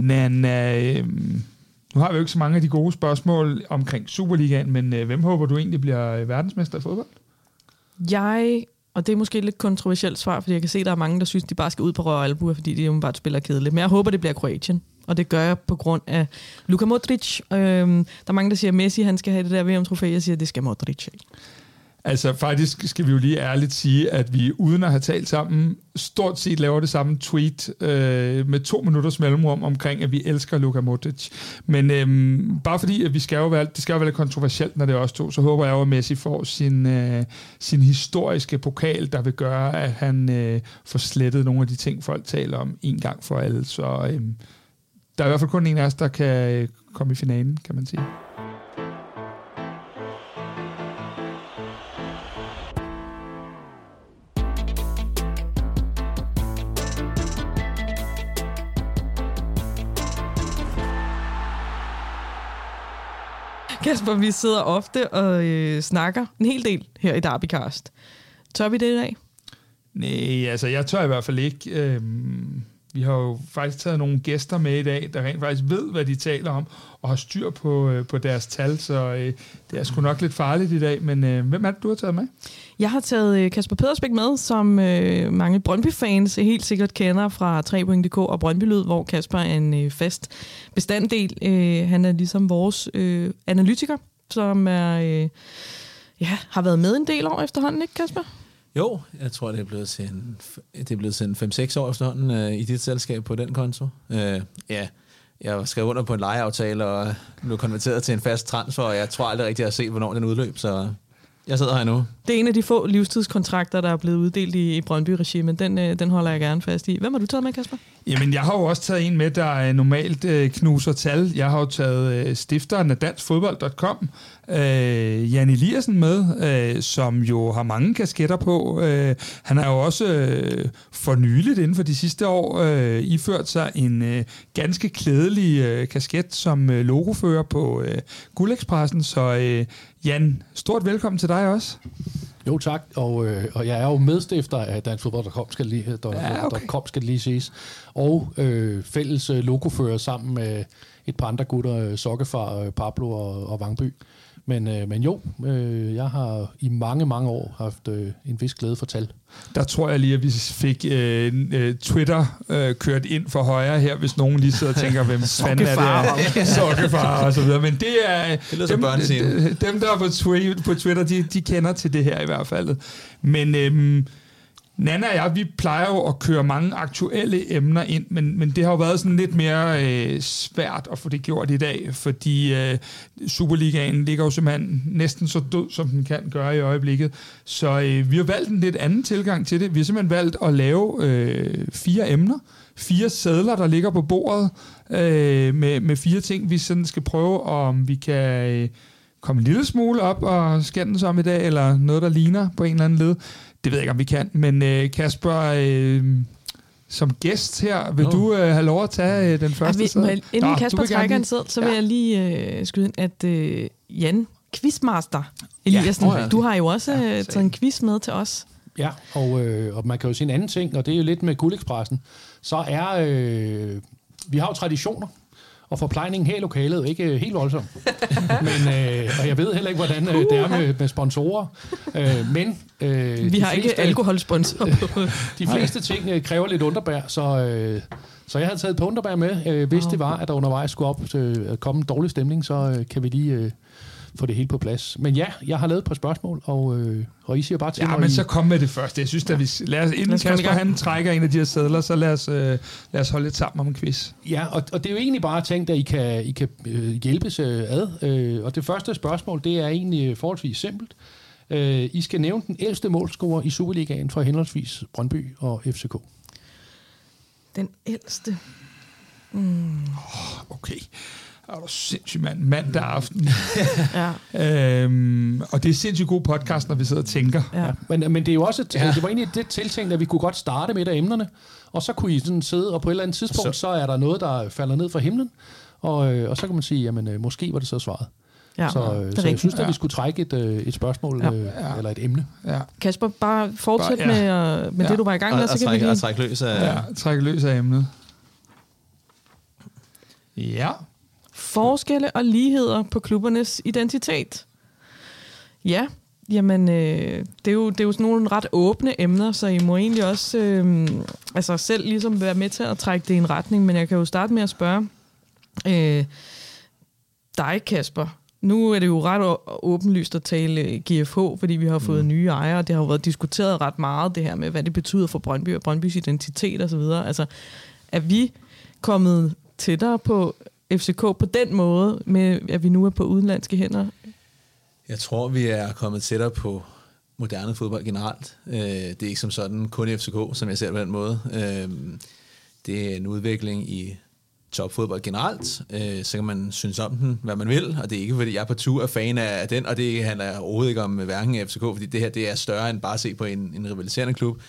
Men øh, øhm, nu har vi jo ikke så mange af de gode spørgsmål omkring Superligaen, men øh, hvem håber du egentlig bliver øh, verdensmester i fodbold? Jeg, og det er måske et lidt kontroversielt svar, fordi jeg kan se, at der er mange, der synes, de bare skal ud på røv og albuer, fordi de jo bare spiller kedeligt. Men jeg håber, det bliver Kroatien. Og det gør jeg på grund af Luka Modric. Øhm, der er mange, der siger, at Messi han skal have det der VM-trofæ. Jeg siger, at det skal Modric. Altså faktisk skal vi jo lige ærligt sige, at vi uden at have talt sammen, stort set laver det samme tweet øh, med to minutters mellemrum omkring, at vi elsker Luka Modric. Men øh, bare fordi, at vi skal jo være, det skal jo være lidt kontroversielt, når det er os to, så håber jeg jo, at Messi får sin, øh, sin historiske pokal, der vil gøre, at han øh, får slettet nogle af de ting, folk taler om en gang for alle. Så øh, der er i hvert fald kun en af os, der kan øh, komme i finalen, kan man sige. Kasper, vi sidder ofte og øh, snakker en hel del her i Derbycast. Tør vi det i dag? Nej, altså jeg tør i hvert fald ikke. Øhm, vi har jo faktisk taget nogle gæster med i dag, der rent faktisk ved, hvad de taler om, og har styr på, øh, på deres tal, så øh, det er sgu nok lidt farligt i dag. Men øh, hvem er det, du har taget med? Jeg har taget øh, Kasper Pedersbæk med, som øh, mange Brøndby-fans helt sikkert kender fra 3.dk og Brøndby Lyd, hvor Kasper er en øh, fast bestanddel. Øh, han er ligesom vores øh, analytiker, som er, øh, ja, har været med en del år efterhånden, ikke Kasper? Jo, jeg tror, det er blevet til en, det er blevet til en 5-6 år efterhånden øh, i dit selskab på den konto. Øh, ja, jeg skrev under på en lejeaftale og blev konverteret til en fast transfer, og jeg tror aldrig rigtig, at jeg har set, hvornår den udløb, så jeg sidder her nu. Det er en af de få livstidskontrakter, der er blevet uddelt i, i Brøndby-regimen. Den, øh, den holder jeg gerne fast i. Hvem har du taget med, Kasper? Jamen, jeg har jo også taget en med, der normalt øh, knuser tal. Jeg har jo taget øh, stifteren af danskfodbold.com, øh, Jan Eliassen med, øh, som jo har mange kasketter på. Øh, han har jo også øh, for nyligt inden for de sidste år øh, iført sig en øh, ganske klædelig øh, kasket som øh, logofører på øh, Guldekspressen. Så øh, Jan, stort velkommen til dig også. Jo tak, og, øh, og jeg er jo medstifter af danskfodbold.com, skal lige, ja, okay. skal lige ses, og øh, fælles logofører sammen med et par andre gutter, Sokkefar, Pablo og, og Vangby. Men, øh, men jo, øh, jeg har i mange, mange år haft øh, en vis glæde for tal. Der tror jeg lige, at vi fik øh, øh, Twitter øh, kørt ind for højre her, hvis nogen lige sidder og tænker, hvem fanden er det? Sokkefar og så videre. Men det er... Det dem, dem, dem, der er på, twi- på Twitter, de, de kender til det her i hvert fald. Men... Øh, Nana og jeg, vi plejer jo at køre mange aktuelle emner ind, men, men det har jo været sådan lidt mere øh, svært at få det gjort i dag, fordi øh, Superligaen ligger jo simpelthen næsten så død, som den kan gøre i øjeblikket. Så øh, vi har valgt en lidt anden tilgang til det. Vi har simpelthen valgt at lave øh, fire emner, fire sædler, der ligger på bordet, øh, med, med fire ting, vi sådan skal prøve, om vi kan... Øh, komme en lille smule op og skændes om i dag, eller noget, der ligner på en eller anden led. Det ved jeg ikke, om vi kan. Men øh, Kasper, øh, som gæst her, vil no. du øh, have lov at tage øh, den første sæd? Inden Nå, Kasper trækker en sæd, så vil ja. jeg lige øh, skyde ind, at øh, Jan, quizmaster Eliassen, ja. Ja. du har jo også ja, øh, taget en quiz med til os. Ja, og, øh, og man kan jo sige en anden ting, og det er jo lidt med Guldekspressen. Så er, øh, vi har jo traditioner og forplejningen her i lokalet er ikke helt voldsom. men, øh, og jeg ved heller ikke, hvordan øh, det er med, med sponsorer. Øh, men øh, Vi har fleste, ikke alkoholsponsorer. de fleste ting øh, kræver lidt underbær, så, øh, så jeg havde taget et underbær med. Øh, hvis det var, at der undervejs skulle op at komme en dårlig stemning, så øh, kan vi lige... Øh, få det hele på plads. Men ja, jeg har lavet et par spørgsmål, og, øh, og I siger bare til ja, mig... Ja, men I... så kom med det første. Jeg synes, ja. at vi, lad os, inden Kasper han trækker en af de her sædler, så lad os, øh, lad os holde lidt sammen om en quiz. Ja, og, og det er jo egentlig bare tænkt, at I kan, I kan øh, hjælpes øh, ad. Øh, og det første spørgsmål, det er egentlig forholdsvis simpelt. Øh, I skal nævne den ældste målscorer i Superligaen fra henholdsvis Brøndby og FCK. Den ældste? Mm. Oh, okay er du sindssygt mand, mandag aften. ja. øhm, og det er sindssygt god podcast, når vi sidder og tænker. Ja. Ja. Men, men det er jo også, ja. det var egentlig det tiltænkt, at vi kunne godt starte med et af emnerne, og så kunne I sådan sidde, og på et eller andet tidspunkt, så, så er der noget, der falder ned fra himlen, og, øh, og så kan man sige, jamen øh, måske var det så svaret. Ja, så, øh, så jeg synes, at vi skulle trække et, et spørgsmål ja. eller et emne. Ja. Kasper, bare fortsæt bare, ja. med, med ja. det, du var i gang med. Og, så kan trække, vi lige... og trække løs af... Ja, trække løs af emnet. Ja. Forskelle og ligheder på klubbernes identitet. Ja, jamen, øh, det, er jo, det er jo sådan nogle ret åbne emner, så I må egentlig også øh, altså selv ligesom være med til at trække det i en retning, men jeg kan jo starte med at spørge øh, dig, Kasper. Nu er det jo ret åbenlyst at tale GFH, fordi vi har fået mm. nye ejere. Det har jo været diskuteret ret meget, det her med, hvad det betyder for Brøndby og Brøndbys identitet osv. Altså, er vi kommet tættere på FCK på den måde, med at vi nu er på udenlandske hænder? Jeg tror, vi er kommet tættere på moderne fodbold generelt. Øh, det er ikke som sådan kun FCK, som jeg ser det på den måde. Øh, det er en udvikling i topfodbold generelt. Øh, så kan man synes om den, hvad man vil, og det er ikke, fordi jeg på tur er fan af den, og det handler overhovedet ikke om øh, hverken FCK, fordi det her det er større end bare at se på en, en rivaliserende klub.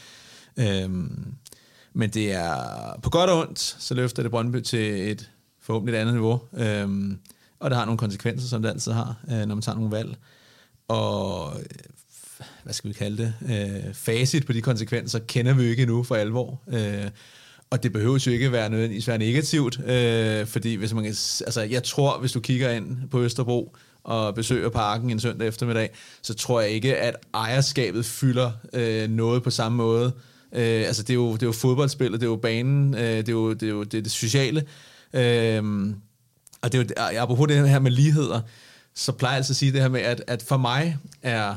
men det er på godt og ondt, så løfter det Brøndby til et forhåbentlig et andet niveau. Øhm, og det har nogle konsekvenser, som det altid har, øh, når man tager nogle valg. Og øh, hvad skal vi kalde det? Øh, facit på de konsekvenser kender vi jo ikke endnu for alvor. Øh, og det behøver jo ikke være nødvendigvis være negativt, øh, fordi hvis man kan, altså, jeg tror, hvis du kigger ind på Østerbro og besøger parken en søndag eftermiddag, så tror jeg ikke, at ejerskabet fylder øh, noget på samme måde. Øh, altså, det er, jo, det er jo fodboldspillet, det er jo banen, øh, det, er jo, det er jo det, er det sociale. Øhm, og det er jo, apropos det her med ligheder, så plejer jeg altså at sige det her med, at, at for mig er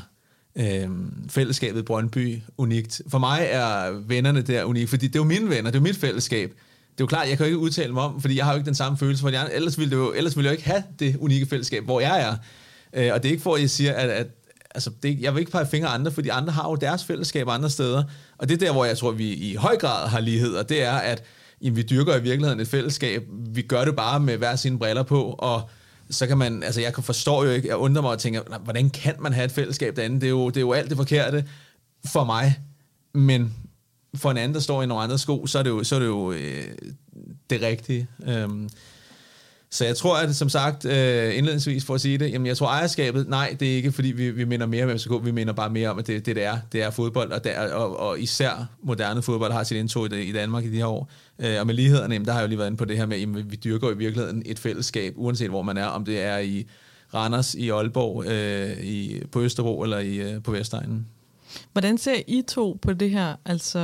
øh, fællesskabet Brøndby unikt. For mig er vennerne der unikt, fordi det er jo mine venner, det er jo mit fællesskab. Det er jo klart, jeg kan jo ikke udtale mig om, fordi jeg har jo ikke den samme følelse for de andre. Ellers ville, det jo, ellers ville jeg jo ikke have det unikke fællesskab, hvor jeg er. Øh, og det er ikke for, at jeg siger, at, at altså, det, jeg vil ikke pege fingre andre, fordi andre har jo deres fællesskab andre steder. Og det er der, hvor jeg tror, vi i høj grad har lighed, og det er, at jamen, vi dyrker i virkeligheden et fællesskab. Vi gør det bare med hver sine briller på, og så kan man, altså jeg kan jo ikke, jeg undrer mig og tænker, hvordan kan man have et fællesskab derinde? Det er jo, det er jo alt det forkerte for mig, men for en anden, der står i nogle andre sko, så er det jo, så er det, jo øh, det rigtige. Øhm, så jeg tror, at som sagt, øh, indledningsvis for at sige det, jamen jeg tror ejerskabet, nej, det er ikke, fordi vi, vi minder mere om FCK, vi minder bare mere om, at det, det, det er, det er fodbold, og, der, og, og især moderne fodbold har sit indtog i, i Danmark i de her år. Øh, og med lighederne, jamen, der har jeg jo lige været inde på det her med, at vi dyrker i virkeligheden et fællesskab, uanset hvor man er, om det er i Randers, i Aalborg, øh, i, på Østerbro eller i, øh, på Vestegnen. Hvordan ser I to på det her? Altså,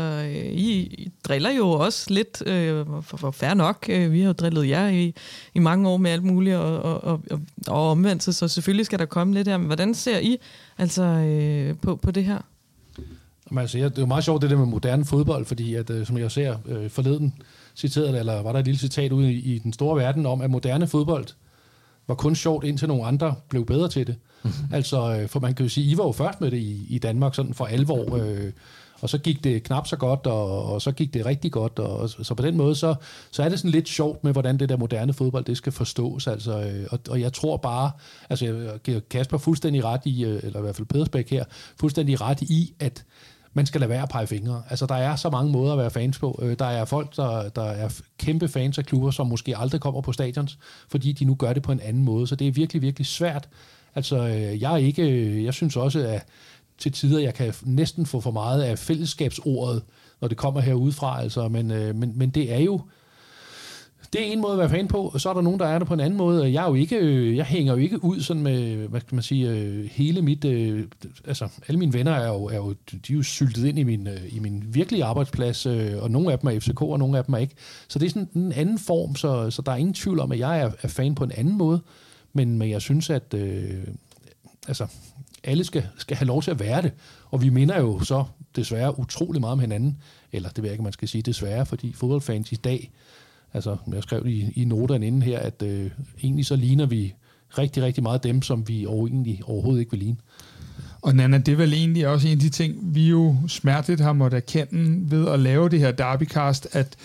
I, I driller jo også lidt, øh, for, for fair nok. Øh, vi har jo drillet jer i, i mange år med alt muligt, og, og, og, og omvendt, så selvfølgelig skal der komme lidt her. Men hvordan ser I altså øh, på, på det her? Jamen, altså, det er jo meget sjovt, det der med moderne fodbold, fordi at, øh, som jeg ser øh, forleden citeret, eller var der et lille citat ude i, i den store verden om, at moderne fodbold var kun sjovt, indtil nogle andre blev bedre til det. Mm-hmm. Altså, øh, for man kan jo sige, I var jo først med det i, i Danmark, sådan for alvor, øh, og så gik det knap så godt, og, og så gik det rigtig godt, og, så på den måde, så, så er det sådan lidt sjovt med, hvordan det der moderne fodbold, det skal forstås, altså, øh, og, og jeg tror bare, altså jeg giver Kasper fuldstændig ret i, øh, eller i hvert fald Pedersbæk her, fuldstændig ret i, at man skal lade være at pege fingre. Altså, der er så mange måder at være fans på. Øh, der er folk, der, der er kæmpe fans af klubber, som måske aldrig kommer på stadions, fordi de nu gør det på en anden måde. Så det er virkelig, virkelig svært Altså, øh, jeg er ikke, øh, jeg synes også, at til tider, jeg kan næsten få for meget af fællesskabsordet, når det kommer herudefra, altså, men, men, men det er jo, det er en måde at være fan på, og så er der nogen, der er der på en anden måde. Jeg, er jo ikke, øh, jeg hænger jo ikke ud sådan med, hvad kan man sige, øh, hele mit, øh, altså alle mine venner er jo, er jo, de er jo syltet ind i min, i min virkelige arbejdsplads, og nogle af dem er FCK, og nogle af dem er ikke. Så det er sådan en anden form, så, så der er ingen tvivl om, at jeg er, er fan på en anden måde. Men, men jeg synes, at øh, altså, alle skal, skal have lov til at være det. Og vi minder jo så desværre utrolig meget om hinanden. Eller det ved jeg ikke, man skal sige desværre, fordi fodboldfans i dag, altså jeg skrev i, i noterne inden her, at øh, egentlig så ligner vi rigtig, rigtig meget dem, som vi over, egentlig overhovedet ikke vil ligne. Og Nana, det er vel egentlig også en af de ting, vi jo smerteligt har måttet erkende ved at lave det her derbycast, at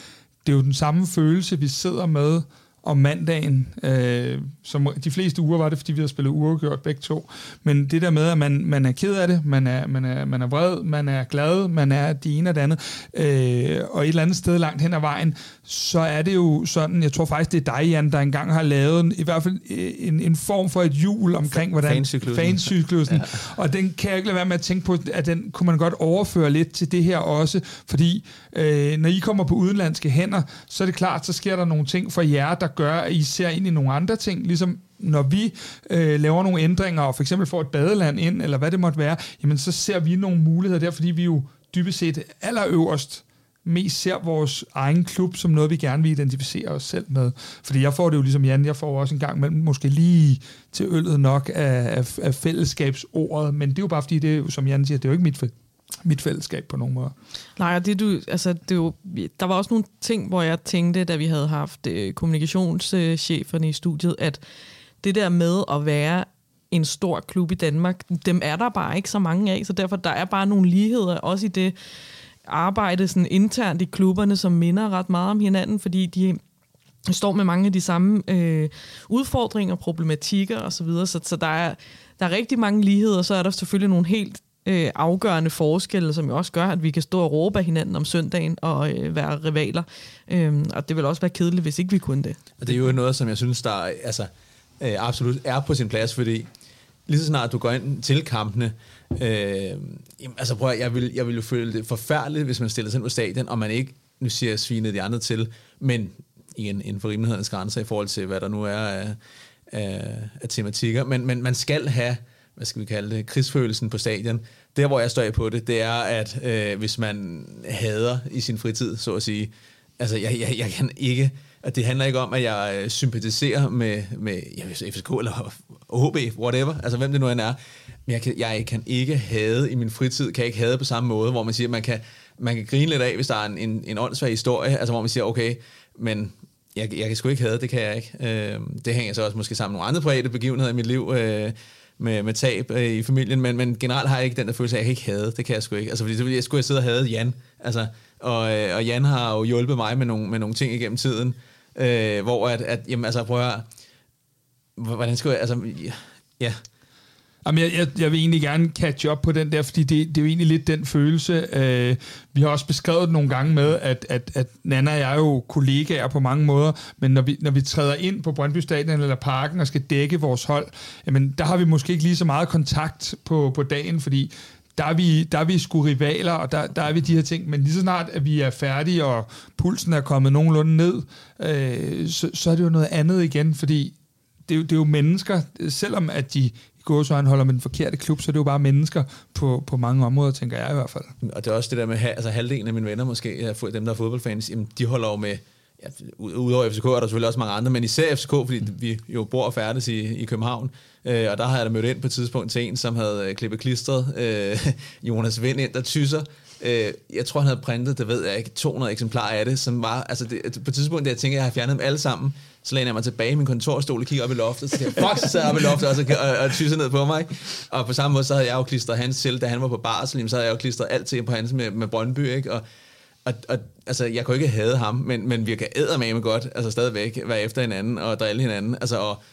det er jo den samme følelse, vi sidder med, om mandagen. Øh, som de fleste uger var det, fordi vi har spillet uafgjort begge to. Men det der med, at man, man er ked af det, man er, man, er, man er vred, man er glad, man er det ene og det andet, øh, og et eller andet sted langt hen ad vejen, så er det jo sådan, jeg tror faktisk, det er dig, Jan, der engang har lavet en, i hvert fald øh, en, en form for et hjul omkring, hvordan fancyklusen, ja. og den kan jeg ikke lade være med at tænke på, at den kunne man godt overføre lidt til det her også, fordi øh, når I kommer på udenlandske hænder, så er det klart, så sker der nogle ting for jer, der gør, at I ser ind i nogle andre ting, ligesom når vi øh, laver nogle ændringer, og for eksempel får et badeland ind, eller hvad det måtte være, jamen så ser vi nogle muligheder der, fordi vi jo dybest set allerøverst mest ser vores egen klub som noget, vi gerne vil identificere os selv med. Fordi jeg får det jo ligesom Jan, jeg får også en gang mellem måske lige til øllet nok af, af, af fællesskabsordet, men det er jo bare fordi, det er som Jan siger, det er jo ikke mit, mit fællesskab på nogen måde. Nej, det du, altså, det er jo, der var også nogle ting, hvor jeg tænkte, da vi havde haft øh, kommunikationscheferne i studiet, at det der med at være en stor klub i Danmark, dem er der bare ikke så mange af, så derfor der er bare nogle ligheder, også i det arbejde sådan internt i klubberne, som minder ret meget om hinanden, fordi de står med mange af de samme øh, udfordringer, problematikker osv., så, så, så der, er, der er rigtig mange ligheder, og så er der selvfølgelig nogle helt øh, afgørende forskelle, som jo også gør, at vi kan stå og råbe af hinanden om søndagen og øh, være rivaler. Øh, og det vil også være kedeligt, hvis ikke vi kunne det. Og det er jo noget, som jeg synes, der altså, øh, absolut er på sin plads, fordi lige så snart du går ind til kampene, øh, jamen, altså prøv at, jeg vil, jeg vil jo føle det forfærdeligt, hvis man stiller sig ind på stadion, og man ikke, nu siger jeg svinet de andre til, men igen inden for rimelighedens grænser i forhold til, hvad der nu er af, af, af tematikker, men, men man skal have, hvad skal vi kalde det, krigsfølelsen på stadion. Der, hvor jeg står på det, det er, at øh, hvis man hader i sin fritid, så at sige, altså jeg, jeg, jeg kan ikke at det handler ikke om, at jeg øh, sympatiserer med, med jeg FCK eller OB, whatever, altså hvem det nu end er. Men jeg kan, jeg kan ikke hade i min fritid, kan jeg ikke hade på samme måde, hvor man siger, man kan, man kan grine lidt af, hvis der er en, en, en åndssvag historie, altså hvor man siger, okay, men jeg, jeg kan sgu ikke have det, kan jeg ikke. Øh, det hænger så også måske sammen med nogle andre private begivenheder i mit liv, øh, med, med tab øh, i familien, men, men generelt har jeg ikke den der følelse af, at jeg ikke havde. det, kan jeg sgu ikke. Altså fordi så ville jeg, skulle jeg sidde og have Jan, altså, og, øh, og Jan har jo hjulpet mig med nogle, med nogle ting igennem tiden, øh, hvor at, at, jamen altså prøv at høre, hvordan skal jeg, altså, ja, Jamen, jeg, jeg, jeg vil egentlig gerne catch up på den der, fordi det, det er jo egentlig lidt den følelse. Øh, vi har også beskrevet det nogle gange med, at, at, at Nana og jeg er jo kollegaer på mange måder, men når vi, når vi træder ind på Brøndby Stadion eller Parken og skal dække vores hold, jamen, der har vi måske ikke lige så meget kontakt på, på dagen, fordi der er vi, der er vi sgu rivaler, og der, der er vi de her ting, men lige så snart, at vi er færdige, og pulsen er kommet nogenlunde ned, øh, så, så er det jo noget andet igen, fordi det er, jo, det er jo mennesker, selvom at de gåsøjne holder med den forkerte klub, så det er jo bare mennesker på, på mange områder, tænker jeg i hvert fald. Og det er også det der med, altså halvdelen af mine venner måske, dem der er fodboldfans, jamen, de holder jo med, ja, udover FCK er der selvfølgelig også mange andre, men især FCK, fordi vi jo bor og færdes i, i København, øh, og der har jeg da mødt ind på et tidspunkt til en, som havde øh, klippet klistret øh, Jonas Vind ind, der tyser, øh, jeg tror han havde printet, det ved jeg ikke, 200 eksemplarer af det, som var, altså det, på et tidspunkt, der jeg tænkte, jeg har fjernet dem alle sammen, så læner jeg mig tilbage i min kontorstol og kigger op i loftet, så tænker jeg, fuck, så sad jeg op i loftet og, så, og, og tyser ned på mig. Og på samme måde, så havde jeg jo klistret hans til, da han var på barsel, så havde jeg jo klistret alt til på hans med, med Brøndby, ikke? Og, og, og, altså, jeg kunne ikke have ham, men, men vi kan med godt, altså stadigvæk, være efter hinanden og drille hinanden, altså og,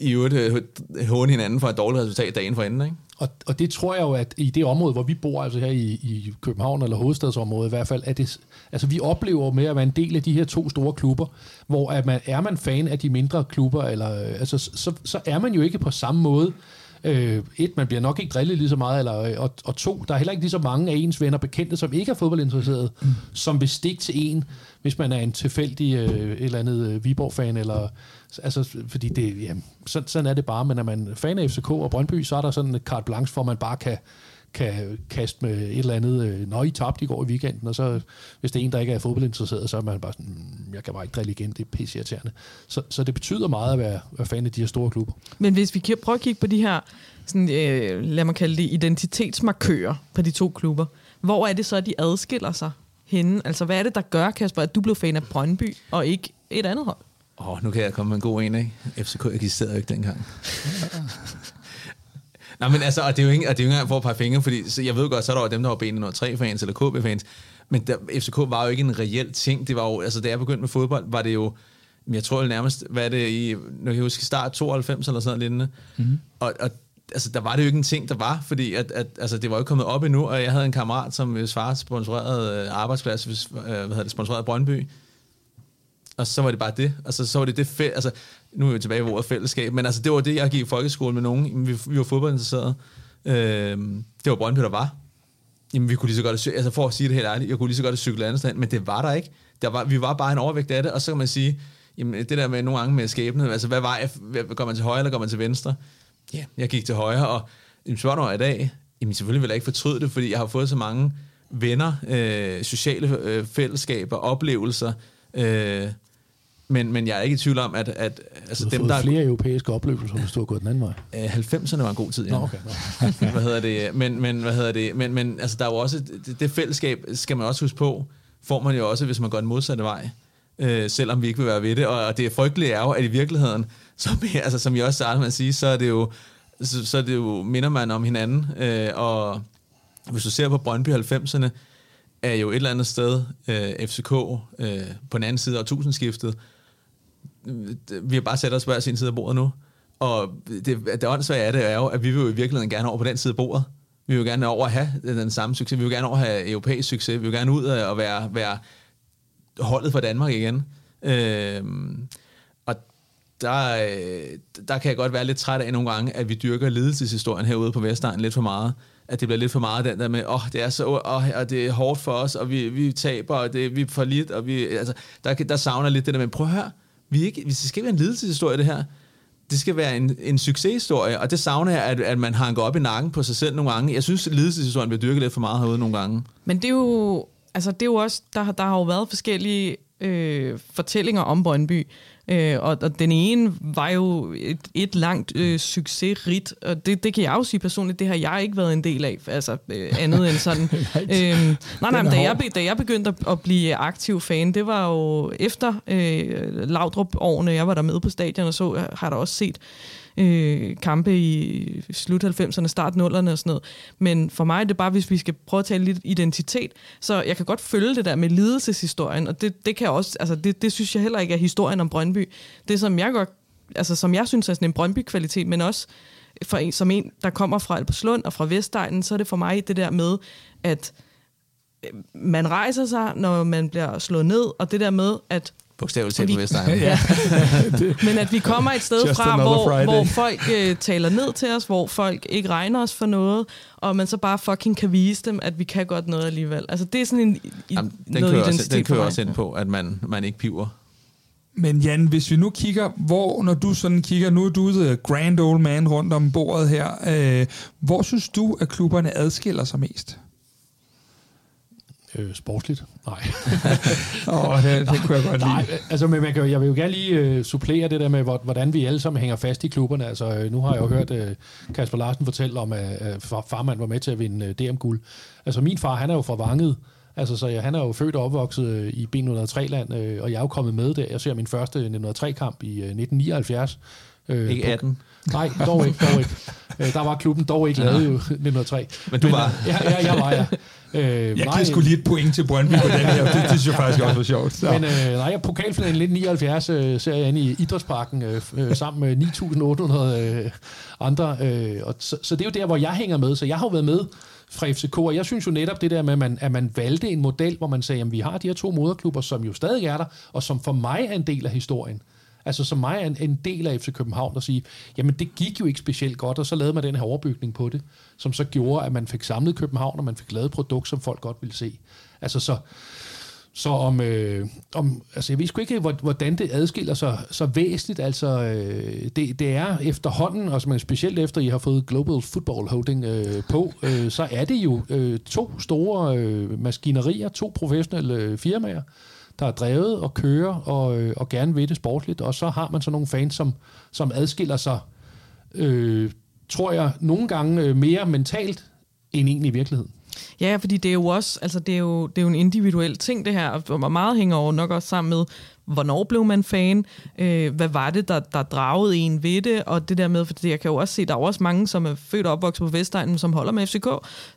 i øvrigt øh, håne hinanden for et dårligt resultat dagen for enden, ikke? Og, og det tror jeg jo, at i det område, hvor vi bor, altså her i, i København eller hovedstadsområdet i hvert fald, at det, altså vi oplever med at være en del af de her to store klubber, hvor at man, er man fan af de mindre klubber, eller, øh, altså, så, så er man jo ikke på samme måde Øh, et, man bliver nok ikke drillet lige så meget, eller, øh, og, og to, der er heller ikke lige så mange af ens venner bekendte, som ikke er fodboldinteresseret, mm. som vil stikke til en, hvis man er en tilfældig øh, et eller andet øh, Viborg-fan, eller, altså, fordi det, ja, sådan, sådan er det bare, men er man fan af FCK og Brøndby, så er der sådan et carte blanche, hvor man bare kan kan kaste med et eller andet, øh, når I tabte i går i weekenden, og så hvis det er en, der ikke er fodboldinteresseret, så er man bare sådan, mm, jeg kan bare ikke drille igen, det er pisseirriterende. Så, så det betyder meget at være, være fan af de her store klubber. Men hvis vi prøver at kigge på de her, sådan, øh, lad mig kalde det, identitetsmarkører på de to klubber, hvor er det så, at de adskiller sig henne? Altså, hvad er det, der gør, Kasper, at du blev fan af Brøndby, og ikke et andet hold? Åh, oh, nu kan jeg komme med en god en, ikke? FCK eksisterede ikke dengang. Nej, men altså, og det er jo ikke, og det er jo ikke engang for at pege fingre, fordi så jeg ved godt, så er der jo dem, der var B3-fans eller KB-fans, men der, FCK var jo ikke en reel ting. Det var jo, altså da jeg begyndte med fodbold, var det jo, jeg tror jo nærmest, hvad er det i, kan jeg huske, start 92 eller sådan noget lignende. Mm-hmm. Og, og altså, der var det jo ikke en ting, der var, fordi at, at, altså, det var jo ikke kommet op endnu, og jeg havde en kammerat, som hvis far sponsorerede øh, arbejdsplads, hvis, øh, hvad hedder det, sponsorerede Brøndby, og så var det bare det. Altså, så var det det fæ- altså, nu er vi tilbage i ordet fællesskab, men altså, det var det, jeg gik i folkeskole med nogen. Vi, vi var fodboldinteresserede. Øh, det var Brøndby, der var. Jamen, vi kunne lige så godt, altså for at sige det helt ærligt, jeg kunne lige så godt cykle andet sted, men det var der ikke. Der var, vi var bare en overvægt af det, og så kan man sige, jamen, det der med nogle gange med skæbne, altså hvad var jeg, går man til højre eller går man til venstre? Ja, jeg gik til højre, og jamen, spørger i dag, jamen selvfølgelig vil jeg ikke fortryde det, fordi jeg har fået så mange venner, øh, sociale øh, fællesskaber, oplevelser, øh, men, men jeg er ikke i tvivl om, at... at altså du har dem, der flere europæiske oplevelser, hvis du har gået den anden vej. Øh, 90'erne var en god tid, ja. Nå, okay, hvad hedder det? Men, men, hvad hedder det? Men, men altså, der er jo også... Det, det fællesskab skal man også huske på, får man jo også, hvis man går den modsatte vej. Øh, selvom vi ikke vil være ved det. Og, og det frygtelige er jo, at i virkeligheden, som, altså, som jeg også startede med at sige, så er det jo, så, så er det jo, minder man om hinanden. Øh, og hvis du ser på Brøndby 90'erne, er jo et eller andet sted øh, FCK øh, på den anden side af tusindskiftet, vi har bare sat os hver sin side af bordet nu. Og det, det åndssvage er det er jo, at vi vil jo i virkeligheden gerne over på den side af bordet. Vi vil jo gerne over at have den samme succes. Vi vil gerne over at have europæisk succes. Vi vil gerne ud og være, være holdet for Danmark igen. Øhm, og der, der kan jeg godt være lidt træt af nogle gange, at vi dyrker ledelseshistorien herude på Vestegn lidt for meget. At det bliver lidt for meget den der med, åh, oh, det er så, oh, og det er hårdt for os, og vi, vi taber, og det, vi er for lidt, og vi, altså, der, der savner lidt det der med, prøv at høre, vi ikke, hvis det skal være en lidelseshistorie, det her, det skal være en, en succeshistorie, og det savner jeg, at, at man hanker op i nakken på sig selv nogle gange. Jeg synes, lidelseshistorien bliver dyrket lidt for meget herude nogle gange. Men det er jo, altså det er jo også, der, der har jo været forskellige øh, fortællinger om Brøndby. Øh, og, og den ene var jo et, et langt øh, succesrigt, og det, det kan jeg jo sige personligt, det har jeg ikke været en del af, altså øh, andet end sådan. øh, nej, nej, men da jeg, da jeg begyndte at, at blive aktiv fan, det var jo efter øh, Laudrup-årene, jeg var der med på stadion og så, har der også set øh, kampe i slut 90'erne, start 0'erne og sådan noget. Men for mig er det bare, hvis vi skal prøve at tale lidt identitet, så jeg kan godt følge det der med lidelseshistorien, og det, det kan også, altså det, det synes jeg heller ikke er historien om Brøndby. Det som jeg godt, altså som jeg synes er sådan en Brøndby-kvalitet, men også for en, som en, der kommer fra Alberslund og fra Vestegnen, så er det for mig det der med, at øh, man rejser sig, når man bliver slået ned, og det der med, at Bogstaveligt talt på Vestegn. ja. Men at vi kommer et sted Just fra, hvor, hvor folk øh, taler ned til os, hvor folk ikke regner os for noget, og man så bare fucking kan vise dem, at vi kan godt noget alligevel. Altså det er sådan en Jamen, den noget kører også, Den kører også ind på, at man, man ikke piver. Men Jan, hvis vi nu kigger, hvor når du sådan kigger, nu er du the grand old man rundt om bordet her, øh, hvor synes du, at klubberne adskiller sig mest? Øh, sportsligt? Nej. Åh, oh, det, det kunne jeg godt lide. Nej, altså, men man kan, jeg vil jo gerne lige øh, supplere det der med, hvordan vi alle sammen hænger fast i klubberne. Altså, øh, nu har jeg jo hørt øh, Kasper Larsen fortælle om, at øh, farmand var med til at vinde øh, DM-guld. Altså, min far, han er jo fra Vanget, Altså, så jeg, han er jo født og opvokset øh, i B103-land, øh, og jeg er jo kommet med der. Jeg ser min første 1903-kamp i øh, 1979. Øh, ikke 18? På, nej, dog ikke, dog ikke. Øh, der var klubben dog ikke lavet jo 1903. Men du men, var? Øh, ja, ja, jeg var, ja. Øh, jeg giver sgu lige et point til Brøndby på den her. Det, det synes jeg faktisk også var sjovt. Så. Men øh, nej, pokalfinalen 1979 øh, ser jeg inde i Idrætsparken øh, øh, sammen med 9.800 øh, andre. Øh, og så, så det er jo der, hvor jeg hænger med. Så jeg har jo været med fra FCK, og jeg synes jo netop det der med, at man, at man valgte en model, hvor man sagde, at vi har de her to moderklubber, som jo stadig er der, og som for mig er en del af historien. Altså som mig er en, en del af FC København, der siger, jamen det gik jo ikke specielt godt, og så lavede man den her overbygning på det, som så gjorde, at man fik samlet København, og man fik lavet et produkt, som folk godt ville se. Altså så, så om, øh, om, altså jeg ved sgu ikke, hvordan det adskiller sig så væsentligt. Altså, øh, det, det er efterhånden, og men specielt efter, I har fået Global Football Holding øh, på, øh, så er det jo øh, to store øh, maskinerier, to professionelle øh, firmaer, der er drevet og kører og, øh, og gerne vil det sportligt, og så har man så nogle fans, som, som adskiller sig, øh, tror jeg, nogle gange øh, mere mentalt end egentlig i virkeligheden. Ja, fordi det er jo også, altså det er jo, det er jo en individuel ting det her, og meget hænger over nok også sammen med, hvornår blev man fan, øh, hvad var det, der, der dragede en ved det, og det der med, fordi jeg kan jo også se, der er også mange, som er født og opvokset på Vestegnen, som holder med FCK.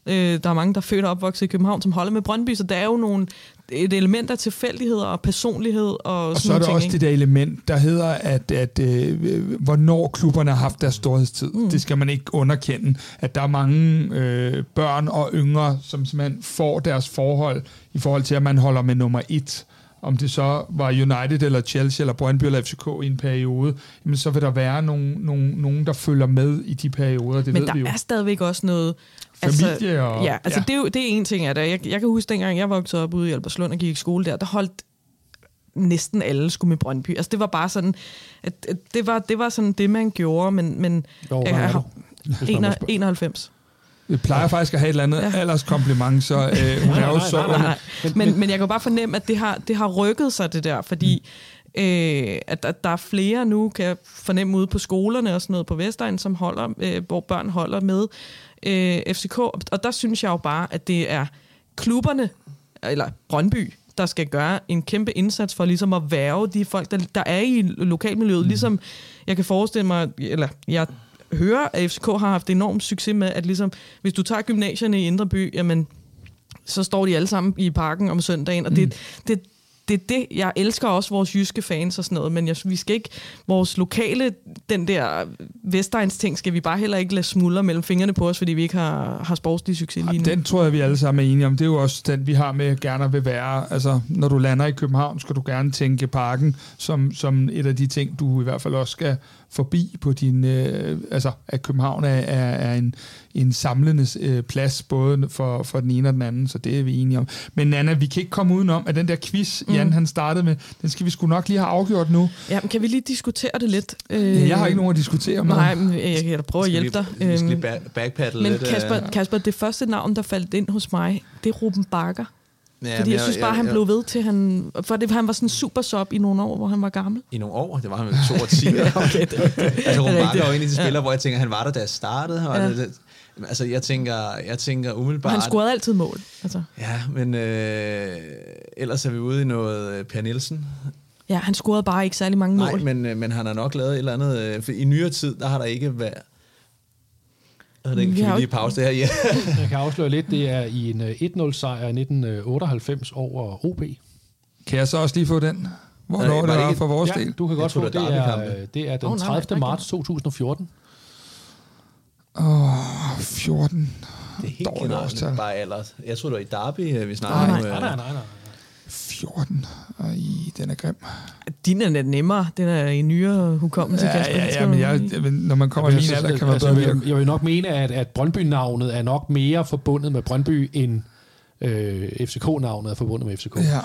Øh, der er mange, der er født og opvokset i København, som holder med Brøndby, så der er jo nogle, et element af tilfældigheder og personlighed. Og, og så er der ting, også ikke? det der element, der hedder, at, at øh, hvornår klubberne har haft deres storhedstid. Mm. Det skal man ikke underkende. At der er mange øh, børn og yngre, som simpelthen får deres forhold i forhold til, at man holder med nummer et om det så var United eller Chelsea eller Brøndby eller FCK i en periode, jamen så vil der være nogen, nogen, nogen der følger med i de perioder, det Men ved der vi jo. er stadigvæk også noget... Familie altså, og... Ja, altså ja. Det, er jo, det er en ting af det. Jeg, jeg kan huske, dengang jeg voksede op ude i Alberslund og gik i skole der, der holdt næsten alle skulle med Brøndby. Altså det var bare sådan, at, at det, var, det var sådan det, man gjorde, men, men Jo, jeg har- du? Hvis man må spørge. 91. Vi plejer faktisk at have et eller andet Ja. ja. alderskompliment, så øh, hun er jo så... nej, Nej, men, men jeg kan bare fornemme, at det har, det har rykket sig, det der, fordi øh, at, at der er flere nu, kan jeg fornemme ude på skolerne og sådan noget på Vestegn, som holder, øh, hvor børn holder med øh, FCK. Og der synes jeg jo bare, at det er klubberne, eller Brøndby, der skal gøre en kæmpe indsats for ligesom at værve de folk, der, der er i lokalmiljøet. Ligesom jeg kan forestille mig, eller jeg hører, at FCK har haft enorm succes med, at ligesom, hvis du tager gymnasierne i Indre By, jamen, så står de alle sammen i parken om søndagen, og det, mm. det, det er det, jeg elsker også vores jyske fans og sådan noget, men jeg, vi skal ikke, vores lokale, den der Vestegns ting, skal vi bare heller ikke lade smuldre mellem fingrene på os, fordi vi ikke har, har sportslig succes lige nu. Den tror jeg, vi alle sammen er enige om. Det er jo også den, vi har med gerne vil være. Altså, når du lander i København, skal du gerne tænke parken som, som et af de ting, du i hvert fald også skal forbi på din... Øh, altså, at København er, er, er en, en samlende øh, plads, både for, for den ene og den anden, så det er vi enige om. Men Nana, vi kan ikke komme udenom, at den der quiz, Mm. Jan han startede med, den skal vi sgu nok lige have afgjort nu. Ja, men kan vi lige diskutere det lidt? Øh, jeg har ikke nogen at diskutere med. Nej, men jeg kan da prøve at hjælpe dig. Vi skal lige Øhm, back- backpaddle Men lidt. Kasper, øh. Kasper, det første navn, der faldt ind hos mig, det er Ruben Bakker. Ja, Fordi men jeg synes bare, han blev ved til, han, for det, han var sådan super sub i nogle år, hvor han var gammel. I nogle år, det var han vel 22. okay, det, altså, Det Bakker rigtigt. var en af de Ja. spillere, hvor jeg tænker, han var der, da jeg startede. Og Ja. det, det, altså, jeg tænker, jeg tænker umiddelbart... han scorede altid mål. Altså. Ja, men øh, ellers er vi ude i noget øh, Per Nielsen. Ja, han scorede bare ikke særlig mange Nej, mål. men, øh, men han har nok lavet et eller andet... Øh, for I nyere tid, der har der ikke været... Jeg ved ikke, Vi kan vi lige pause det her? Ja. Jeg kan afsløre lidt, det er i en øh, 1-0-sejr i 1998 over OB. Kan jeg så også lige få den? Hvornår Nej, det var det var ikke- for vores Ja, del? du kan Jeg godt få, det det er er, øh, det er den Åh, nej, 30. nej, marts 2014. Åh, 14. Det er helt Dårligt generelt bare alder. Jeg tror, det var i Derby, øh, vi Nej, snakker nej. øh, Nej, nej, nej, nej. 14. Ej, den er grim. Din er lidt nemmere. Den er i nyere hukommelse, Ja, Kasper. ja, ja, men jeg, men når man kommer i min Altså, alder, kan man altså, bedre jeg, jeg vil nok mene, at, at Brøndby-navnet er nok mere forbundet med Brøndby, end øh, FCK-navnet er forbundet med FCK. Ja.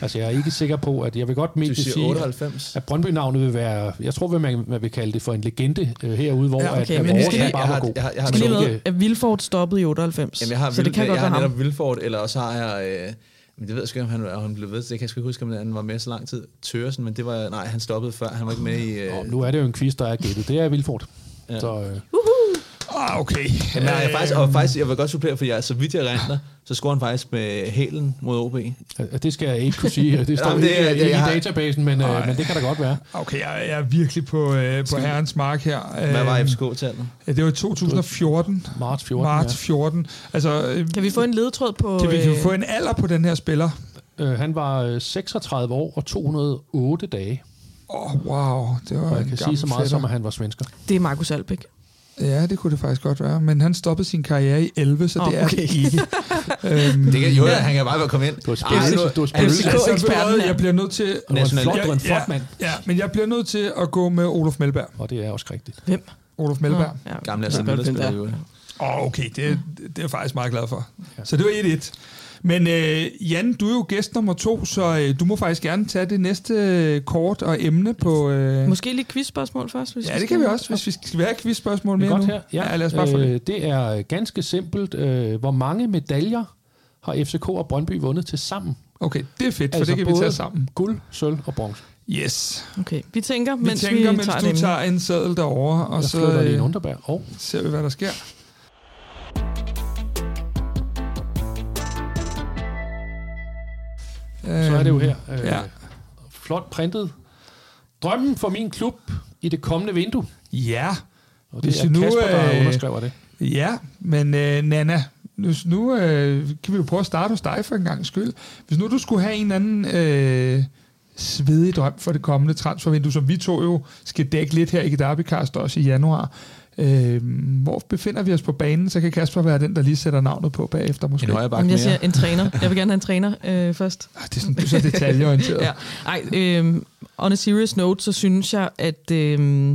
Altså, jeg er ikke sikker på, at jeg vil godt mene sige, 98. at Brøndby-navnet vil være, jeg tror, man, man vil kalde det for en legende øh, herude, hvor Ja, at, okay, at vi vores skal er lige- bare jeg var har, god. jeg har, jeg har, skal lige to- med, at Vilford stoppede i 98. Jamen, jeg har, så det kan Vil- godt jeg være har ham. netop Vilford, eller også har jeg... Øh, men det ved jeg sgu ikke, om han, om han blev ved. Det kan jeg sgu ikke huske, om han var med så lang tid. Tøresen, men det var... Nej, han stoppede før. Han var ikke med i... Øh, Og nu er det jo en quiz, der er gættet. Det er Vilfort. Ja. Så, øh, Ah, okay. Jamen, jeg, er faktisk, og faktisk, jeg vil godt supplere, for jeg, så vidt jeg renter, så scorer han faktisk med hælen mod OB. øh, det skal jeg ikke kunne sige. Det står Jamen, det ikke, er- ikke jeg i databasen, men, øh, men det kan da godt være. Okay, jeg, jeg er virkelig på, øh, på herrens mark her. Hvad var Øh, FCK-tallet? ja, Det var i 2014. Marts 14. Marts 14. Altså, øh, Kan vi få en ledetråd på... kan vi, kan vi øh, få en alder på den her spiller? Ja. Øh, han var øh, 36 år og 208 dage. Åh, oh, wow. Det var Og jeg en kan sige så meget fætter. som, at han var svensker. Det er Markus Albæk. Ja, det kunne det faktisk godt være. Men han stoppede sin karriere i 11, så Åh, det er okay. det ikke. øhm, Det kan, jo, ja, han kan bare komme ind. Du har Ej, spillet, du har spillet. Altså, jeg bliver nødt til... Du var en National- flot, en flot mand. Ja, men jeg bliver nødt til at gå med Olof Melberg. Og det er også rigtigt. Hvem? Olof Melberg. Ja. Gamle jo. der. Åh, oh, okay, det, det er jeg faktisk meget glad for. Ja. Så det var 1-1. Men øh, Jan, du er jo gæst nummer to, så øh, du må faktisk gerne tage det næste øh, kort og emne på... Øh, Måske lige quizspørgsmål først? Hvis ja, det kan vi også, hvis vi skal have et quizspørgsmål Det mere er godt nu. her. Ja, ja, lad os bare få det. øh, det er ganske simpelt. Øh, hvor mange medaljer har FCK og Brøndby vundet til sammen? Okay, det er fedt, for Altså det kan vi tage sammen. Guld, sølv og bronze. Yes. Okay, vi tænker, Vi mens vi, tænker, mens tager du det tager en seddel derovre, og Jeg så flytter lige en øh, underbær. Og ser vi, hvad der sker. Så er det jo her. Øh, ja. Flot printet. Drømmen for min klub i det kommende vindue. Ja, Og det Hvis er vi nu, Kasper, der øh, underskriver det. ja, men øh, Nana, nu, nu øh, kan vi jo prøve at starte hos dig for en gang skyld. Hvis nu du skulle have en anden øh, svedig drøm for det kommende transfervindue, som vi to jo skal dække lidt her i Derbycast også i januar, øh, hvor befinder vi os på banen, så kan Kasper være den, der lige sætter navnet på bagefter måske. En højre jeg siger en træner. Jeg vil gerne have en træner øh, først. Ah, det er sådan, du er så detaljeorienteret. Ja. Ej, øh, on a serious note, så synes jeg, at, øh,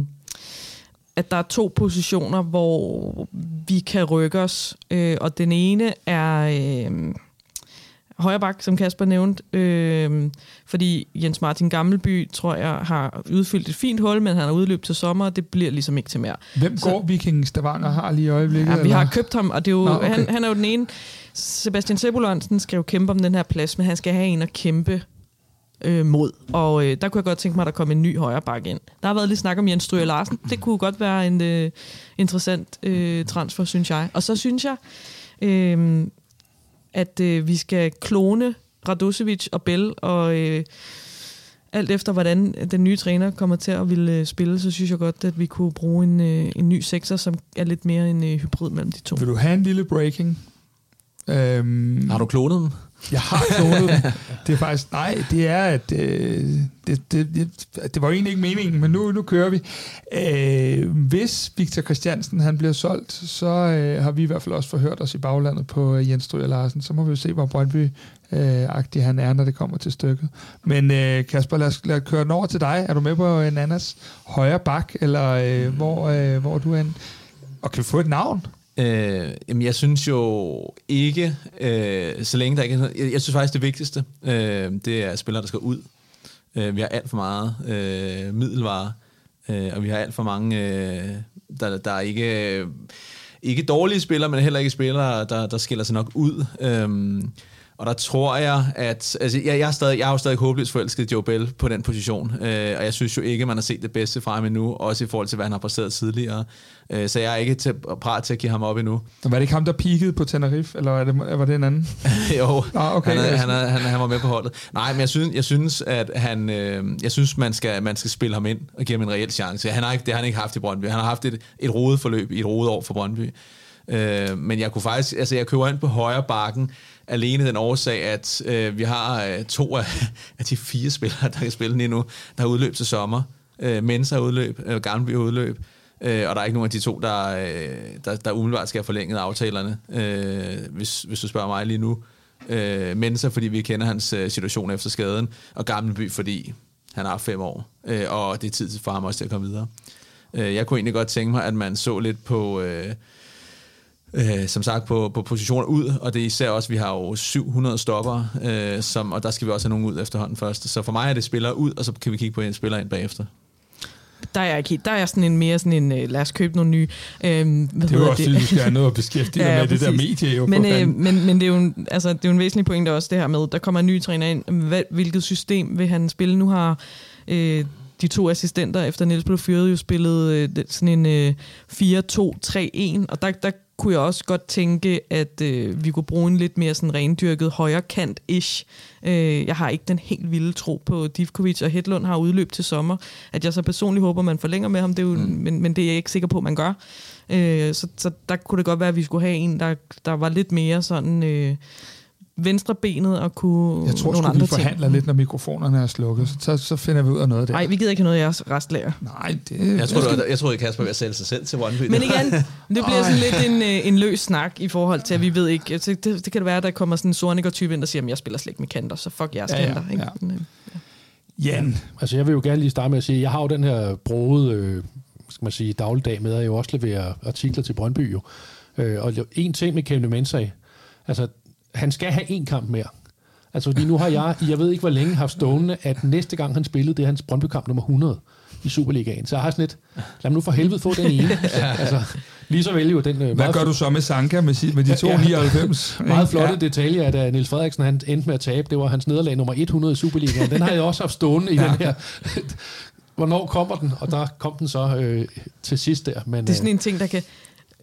at der er to positioner, hvor vi kan rykke os. Øh, og den ene er... Øh, højre bak, som Kasper nævnte, øh, fordi Jens Martin Gammelby, tror jeg, har udfyldt et fint hul, men han har udløbet til sommer, og det bliver ligesom ikke til mere. Hvem går Viking Stavanger har lige i øjeblikket? Ja, vi har købt ham, og det er jo, Nå, okay. han, han er jo den ene. Sebastian Sebulonsen skal jo kæmpe om den her plads, men han skal have en at kæmpe øh, mod. Og øh, der kunne jeg godt tænke mig, at der kom en ny højre bak ind. Der har været lidt snak om Jens Stryger Larsen. Det kunne godt være en øh, interessant øh, transfer, synes jeg. Og så synes jeg, øh, at øh, vi skal klone Radosevic og Bell, og øh, alt efter hvordan den nye træner kommer til at ville øh, spille, så synes jeg godt, at vi kunne bruge en, øh, en ny sekser, som er lidt mere en øh, hybrid mellem de to. Vil du have en lille breaking? Øhm, Har du klonet dem? Jeg har klonet dem. Det er faktisk, nej, det er, at øh, det, det, det, det var egentlig ikke meningen, men nu, nu kører vi. Øh, hvis Victor Christiansen han bliver solgt, så øh, har vi i hvert fald også forhørt os i baglandet på øh, Jens Stryger Larsen. Så må vi jo se, hvor Brøndby øh, agtig han er, når det kommer til stykket. Men øh, Kasper, lad os, lad os køre den over til dig. Er du med på en andens højre bak, eller øh, hvor, øh, hvor du er en? Og kan vi få et navn? Øh, jamen, jeg synes jo ikke, øh, så længe der ikke er jeg, jeg synes faktisk, det vigtigste, øh, det er spillere, der skal ud. Øh, vi har alt for meget øh, middelvare, øh, og vi har alt for mange, øh, der, der er ikke, øh, ikke dårlige spillere, men heller ikke spillere, der, der skiller sig nok ud. Øh, og der tror jeg, at... Altså, jeg, jeg, er stadig, jeg er jo stadig håbløst forelsket Joe Bell på den position, øh, og jeg synes jo ikke, man har set det bedste fra ham endnu, også i forhold til, hvad han har præsteret tidligere. Øh, så jeg er ikke til, parat til at give ham op endnu. Var det ikke ham, der peakede på Tenerife, eller var det, var det en anden? jo, ah, okay, han, er, han, er, han, er, han var med på holdet. Nej, men jeg synes, jeg synes at han, øh, jeg synes, man skal, man skal spille ham ind og give ham en reel chance. Han har ikke, det har han ikke haft i Brøndby. Han har haft et, et rodet forløb i et rodet år for Brøndby. Øh, men jeg kunne faktisk, altså jeg køber ind på højre bakken, alene den årsag, at øh, vi har øh, to af, af de fire spillere, der kan spille lige nu, der har udløb til sommer. Øh, Mensa har udløb, øh, Garnby har udløb, øh, og der er ikke nogen af de to, der, øh, der, der umiddelbart skal have forlænget aftalerne, øh, hvis, hvis du spørger mig lige nu. Øh, Mensa, fordi vi kender hans øh, situation efter skaden, og Gammelby, fordi han har fem år, øh, og det er tid for ham også til at komme videre. Øh, jeg kunne egentlig godt tænke mig, at man så lidt på... Øh, øh, som sagt på, på positioner ud, og det er især også, vi har jo 700 stopper, øh, som, og der skal vi også have nogen ud efterhånden først. Så for mig er det spillere ud, og så kan vi kigge på en spiller ind bagefter. Der er ikke Der er sådan en mere sådan en, øh, lad os købe nogle nye. Øhm, det er jo også det, du skal have noget at beskæftige ja, med, præcis. det der medie jo. Men, øh, men, men det, er jo en, altså, det er jo en væsentlig pointe også, det her med, der kommer en ny træner ind. Hvad, hvilket system vil han spille? Nu har øh, de to assistenter, efter Niels blev fyret, jo spillet øh, sådan en øh, 4-2-3-1, og der, der kunne jeg også godt tænke, at øh, vi kunne bruge en lidt mere sådan rendyrket højre kant-ish. Øh, jeg har ikke den helt vilde tro på Divkovic, og Hedlund har udløb til sommer. At jeg så personligt håber, man forlænger med ham, det er jo, mm. men, men det er jeg ikke sikker på, man gør. Øh, så, så der kunne det godt være, at vi skulle have en, der, der var lidt mere sådan... Øh, venstre benet og kunne Jeg tror, nogle andre vi forhandler ting. lidt, når mikrofonerne er slukket. Så, så finder vi ud af noget der. Nej, vi gider ikke noget af jeres restlager. Nej, det... Jeg troede, jeg, jeg troede Kasper ville sælge sig selv til Brøndby. Men igen, det bliver sådan lidt en, øh, en løs snak i forhold til, at vi ved ikke... Det, det, det kan det være, at der kommer sådan en Sorniger-type ind, der siger, at jeg spiller slet ikke med kanter, så fuck jeres ja, kanter. Ja, ikke? Ja. Men, ja. Jan. Altså, jeg vil jo gerne lige starte med at sige, at jeg har jo den her broede, øh, skal man sige, dagligdag med, at jeg jo også leverer artikler til Brøndby jo. Øh, og en ting med Kevin Mensah, altså, han skal have en kamp mere. Altså, fordi nu har jeg, jeg ved ikke hvor længe, haft stående, at næste gang han spillede, det er hans Brøndby-kamp nummer 100 i Superligaen. Så jeg har sådan lidt, lad mig nu for helvede få den ene. altså, lige så vel jo den... Øh, Hvad gør du så med Sanka med, med de 299? Ja, meget flotte ja. detaljer, at Niels Frederiksen han endte med at tabe. Det var hans nederlag nummer 100 i Superligaen. Den har jeg også haft stående i ja. den her... Hvornår kommer den? Og der kom den så øh, til sidst der. Men, det er sådan en ting, der kan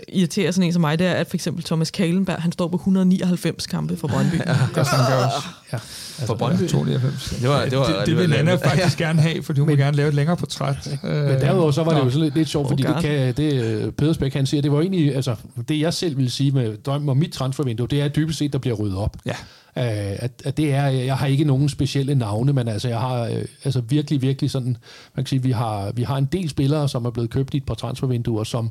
irriterer sådan en som mig, det er, at for eksempel Thomas Kalenberg, han står på 199 kampe for Brøndby. ja, det gør han også. Ja. Altså, for Brøndby? 299. Det, var, det, var, det, det vil Anna faktisk gerne have, for hun vil gerne lave et længere portræt. Men derudover så var det jo så lidt, lidt sjovt, fordi det kan, det øh, Pedersbæk han siger, det var egentlig, altså det jeg selv vil sige med drømmen om mit transfervindue, det er dybest set, der bliver ryddet op. Ja. Uh, at, at det er, jeg har ikke nogen specielle navne, men altså jeg har uh, altså virkelig, virkelig sådan, man kan sige, vi har, vi har en del spillere, som er blevet købt i et par transfervinduer, som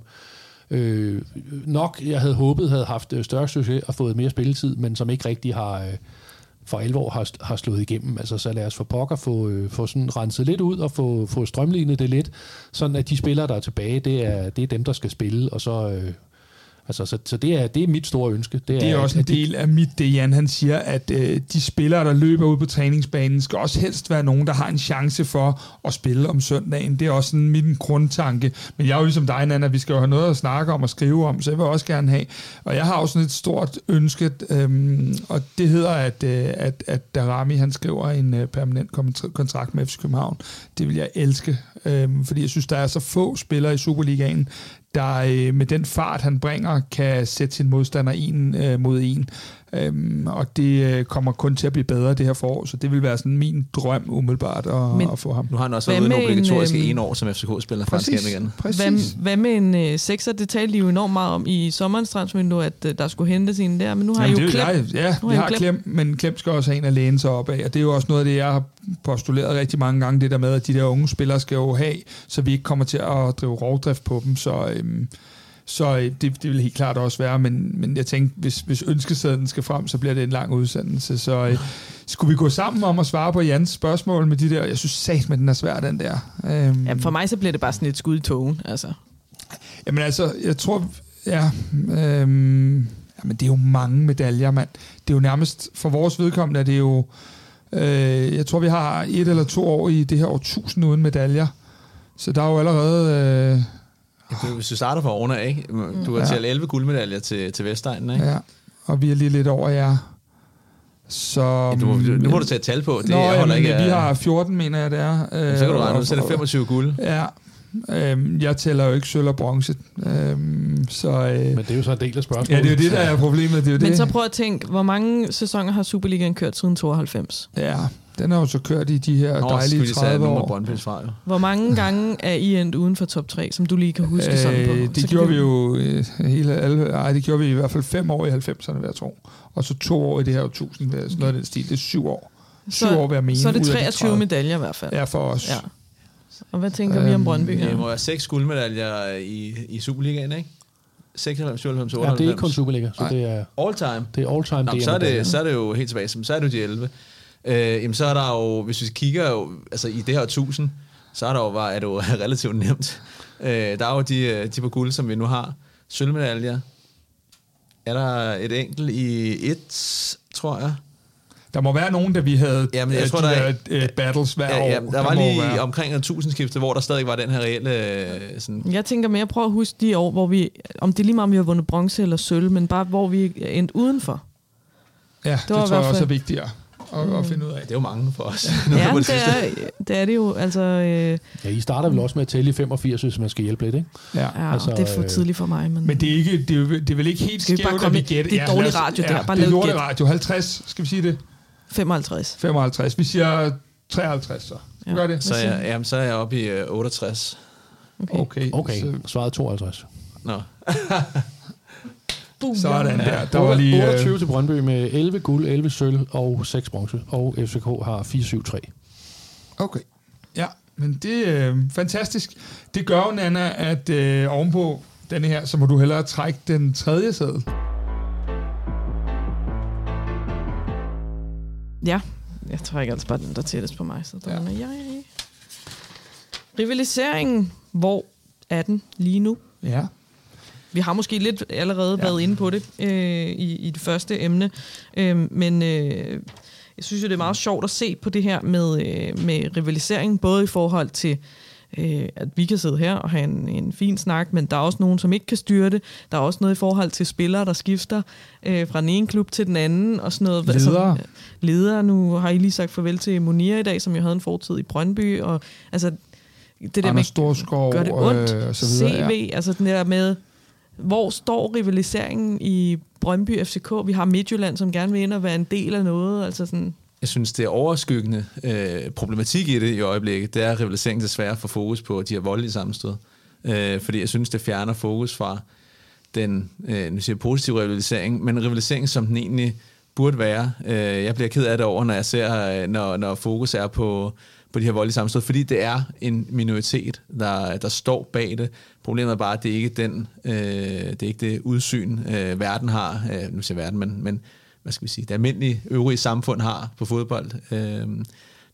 øh, nok, jeg havde håbet, havde haft øh, større succes og fået mere spilletid, men som ikke rigtig har øh, for alvor har, har slået igennem. Altså, så lad os for pokker få, øh, få sådan renset lidt ud og få, få strømlignet det lidt, sådan at de spillere, der er tilbage, det er, det er dem, der skal spille, og så... Øh, Altså, så, så det, er, det er mit store ønske. Det er, det er også en del af mit, det Jan han siger, at øh, de spillere, der løber ud på træningsbanen, skal også helst være nogen, der har en chance for at spille om søndagen. Det er også sådan min grundtanke. Men jeg er jo ligesom dig, Nana, vi skal jo have noget at snakke om og skrive om, så jeg vil også gerne have. Og jeg har også sådan et stort ønske, øhm, og det hedder, at, øh, at, at Darami han skriver en øh, permanent kontrakt med FC København. Det vil jeg elske, øh, fordi jeg synes, der er så få spillere i Superligaen, der øh, med den fart, han bringer, kan sætte sin modstander en øh, mod en. Øhm, og det øh, kommer kun til at blive bedre det her forår, så det vil være sådan min drøm umiddelbart at, Men, at få ham. Nu har han også været ude en obligatorisk en, øh, en år som FCK-spiller fra igen. Præcis. Hvad, hvad med en øh, sekser? Det talte de jo enormt meget om i sommerens transfervindue, at øh, der skulle hentes en der, men nu har Jamen, I jo klemt. Ja, vi har klemt, men klemt skal også have en at læne sig op af, og det er jo også noget af det, jeg har postuleret rigtig mange gange, det der med, at de der unge spillere skal jo have, så vi ikke kommer til at drive rovdrift på dem, så... Øhm, så øh, det, det vil helt klart også være, men, men jeg tænkte, hvis, hvis ønskesedlen skal frem, så bliver det en lang udsendelse. Så øh, skulle vi gå sammen om at svare på Jans spørgsmål med de der? Jeg synes sat med den er svær, den der. Øhm, ja, for mig så bliver det bare sådan et skud i togen, altså. Jamen altså, jeg tror, ja, øhm, jamen det er jo mange medaljer, mand. Det er jo nærmest, for vores vedkommende er det jo, øh, jeg tror vi har et eller to år i det her år tusind uden medaljer. Så der er jo allerede... Øh, du, hvis du starter fra oven af, ikke? Du har ja. talt 11 guldmedaljer til, til Vestegnen, ikke? Ja, og vi er lige lidt over jer. Så, ja, du, nu må du tage et tal på. Det Nå, jamen, ikke, vi har 14, mener jeg, det er. Øh, så kan du regne ud, så er det 25 guld. Ja, Øhm, jeg tæller jo ikke sølv og bronze. Øhm, så, øh, Men det er jo så en del af spørgsmålet. Ja, det er jo det, der er problemet. Det er jo Men det. så prøv at tænke, hvor mange sæsoner har Superligaen kørt siden 92? Ja, den har jo så kørt i de her Nå, dejlige 30 år. Fra, jo. Hvor mange gange er I endt uden for top 3, som du lige kan huske øh, sådan på? Det så gjorde vi jo øh, hele, alle, ej, det gjorde vi i hvert fald fem år i 90'erne, vil jeg tro. Og så to år i det her 1000, sådan noget af den stil. Det er syv år. Syv så, år, vil jeg mene. Så er det 23 medaljer i hvert fald. Ja, for os. Ja. Og hvad tænker øhm, vi om øhm, Brøndby her? Det må være seks guldmedaljer i, i Superligaen, ikke? 96, 97, 98. Ja, det er ikke kun Superliga, så det er... All time? Det er all time. Nå, så, er det, så er det jo helt tilbage, så er det jo de 11. Øh, jamen, så er der jo, hvis vi kigger jo, altså i det her 1000, så er der jo, var, er det jo relativt nemt. Øh, der er jo de, øh, de på guld, som vi nu har. Sølvmedaljer. Er der et enkelt i et, tror jeg? Der må være nogen, der vi havde Jamen, jeg øh, tror, de der, der, uh, battles hver ja, ja, år. Der var lige være. omkring en tusindskifte, hvor der stadig var den her reelle... Sådan jeg tænker mere, prøv at huske de år, hvor vi... Om det er lige meget, om vi har vundet bronze eller sølv, men bare hvor vi er endt udenfor. Ja, det, det tror jeg også er vigtigere at, mm. at finde ud af. Det er jo mange for os. ja, det er, det er det jo. Altså, øh, ja, I starter vel også med at tælle i 85, hvis man skal hjælpe lidt, ikke? Ja, ja altså, det er for øh, tidligt for mig. Men, men det, er ikke, det, er, det er vel ikke helt skævt, at vi gætter. Det er dårlig radio, ja, der. Bare det er dårlig radio. 50, skal vi sige det? 55. 55. Vi siger 53, så. Ja. Gør det? Så, jeg, jamen, så er jeg oppe i uh, 68. Okay. Okay, okay. Så. svaret 52. Nå. Sådan der. Der var lige... 28 øh... til Brøndby med 11 guld, 11 sølv og 6 bronze. Og FCK har 4-7-3. Okay. Ja, men det er øh, fantastisk. Det gør jo, Nana, at øh, ovenpå denne her, så må du hellere trække den tredje sæde. Ja, jeg tror ikke altså bare den, der tættest på mig. Så der ja. er, ja, ja. Rivaliseringen, hvor er den lige nu? Ja. Vi har måske lidt allerede ja. været inde på det øh, i, i det første emne, øh, men øh, jeg synes jo, det er meget sjovt at se på det her med, øh, med rivalisering, både i forhold til øh, at vi kan sidde her og have en, en fin snak, men der er også nogen, som ikke kan styre det. Der er også noget i forhold til spillere, der skifter øh, fra den ene klub til den anden, og sådan noget. Ledere. Altså, ledere. Nu har I lige sagt farvel til Monia i dag, som jo havde en fortid i Brøndby, og altså det der Anders med, gør det ondt, øh, så videre, CV, ja. altså den der med, hvor står rivaliseringen i Brøndby FCK? Vi har Midtjylland, som gerne vil ind og være en del af noget. Altså sådan. Jeg synes, det er overskyggende øh, problematik i det i øjeblikket. Det er, at rivaliseringen desværre får fokus på de her voldelige sammenstød. Øh, fordi jeg synes, det fjerner fokus fra den øh, nu siger positive rivalisering, men rivalisering, som den egentlig burde være. Øh, jeg bliver ked af det over, når jeg ser, øh, når, når fokus er på på de her voldelige sammenstød, fordi det er en minoritet, der, der står bag det. Problemet er bare, at det ikke er den, øh, det er ikke det udsyn, øh, verden har, øh, nu siger verden, men, men hvad skal vi sige, det almindelige øvrige samfund har på fodbold. Øh,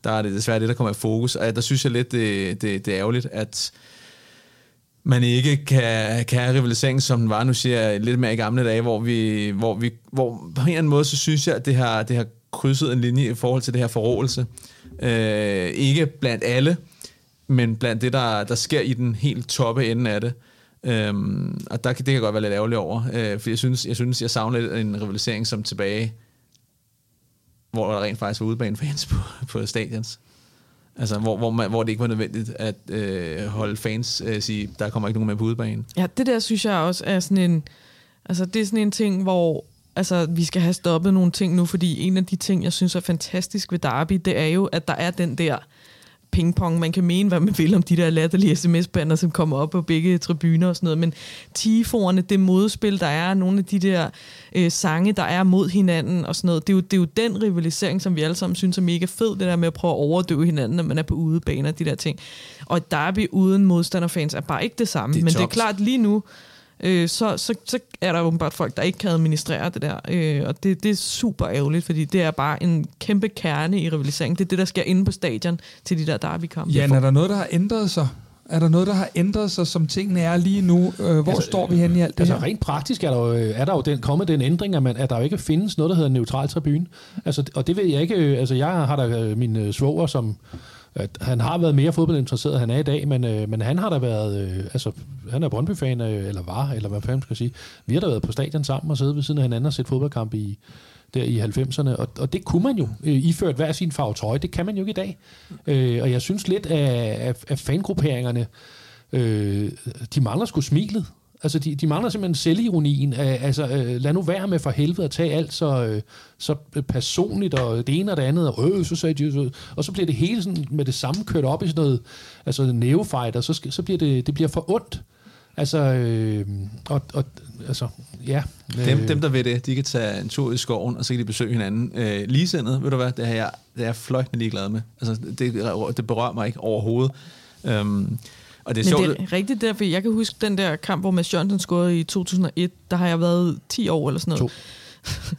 der er det desværre det, der kommer i fokus, og der synes jeg lidt, det, det, det er ærgerligt, at man ikke kan, kan have rivalisering, som den var, nu siger jeg lidt mere i gamle dage, hvor vi, hvor vi hvor på en eller anden måde, så synes jeg, at det har, det har krydset en linje i forhold til det her forrådelse. Øh, ikke blandt alle, men blandt det, der, der sker i den helt toppe ende af det. Øhm, og der, det kan jeg godt være lidt ærgerlig over, øh, for jeg synes, jeg synes, jeg savner lidt en rivalisering som tilbage, hvor der rent faktisk var udebanefans på, på stadions. Altså, hvor, hvor, man, hvor det ikke var nødvendigt at øh, holde fans øh, sige, der kommer ikke nogen med på udebanen. Ja, det der synes jeg også er sådan en... Altså, det er sådan en ting, hvor altså, vi skal have stoppet nogle ting nu, fordi en af de ting, jeg synes er fantastisk ved Derby, det er jo, at der er den der pingpong. Man kan mene, hvad man vil om de der latterlige sms-bander, som kommer op på begge tribuner og sådan noget, men tifoerne, det modspil, der er, nogle af de der øh, sange, der er mod hinanden og sådan noget, det er, jo, det er jo den rivalisering, som vi alle sammen synes er mega fed, det der med at prøve at overdøve hinanden, når man er på udebaner, de der ting. Og Derby uden modstanderfans er bare ikke det samme, det men tops. det er klart lige nu, øh, så, så, så er der åbenbart folk, der ikke kan administrere det der. Øh, og det, det er super ærgerligt, fordi det er bare en kæmpe kerne i rivaliseringen. Det er det, der sker inde på stadion til de der derby-kampe. Ja, er der noget, der har ændret sig? Er der noget, der har ændret sig, som tingene er lige nu? Øh, hvor altså, står vi hen i alt det altså, her? Rent praktisk er der jo, er der jo den, kommet den ændring, at, man, at der jo ikke findes noget, der hedder neutral tribune. Altså, og det ved jeg ikke. Øh, altså, jeg har da øh, min svoger, som at han har været mere fodboldinteresseret, end han er i dag, men, øh, men han har da været, øh, altså han er Brøndby-fan, øh, eller var, eller hvad fanden skal jeg sige. Vi har da været på stadion sammen og siddet ved siden af hinanden og set fodboldkamp i, der i 90'erne, og, og det kunne man jo, øh, iført hver sin farve trøje, det kan man jo ikke i dag. Øh, og jeg synes lidt, af, af, af fangrupperingerne, øh, de mangler sgu smilet. Altså, de, de mangler simpelthen selvironien. Altså, øh, lad nu være med for helvede at tage alt så, øh, så personligt, og det ene og det andet, og øh, så sagde de, så, og så bliver det hele sådan med det samme kørt op i sådan noget, altså neofight, og så, skal, så bliver det, det bliver for ondt. Altså, øh, og, og, altså, ja. Dem, dem, der ved det, de kan tage en tur i skoven, og så kan de besøge hinanden. Øh, ligesindet, ved du hvad, det, her, jeg, det er jeg fløjtende ligeglad med. Altså, det, det berører mig ikke overhovedet. Øhm, og det er Men det er rigtigt derfor, jeg kan huske den der kamp, hvor Mads Jørgensen scorede i 2001, der har jeg været 10 år eller sådan noget. To.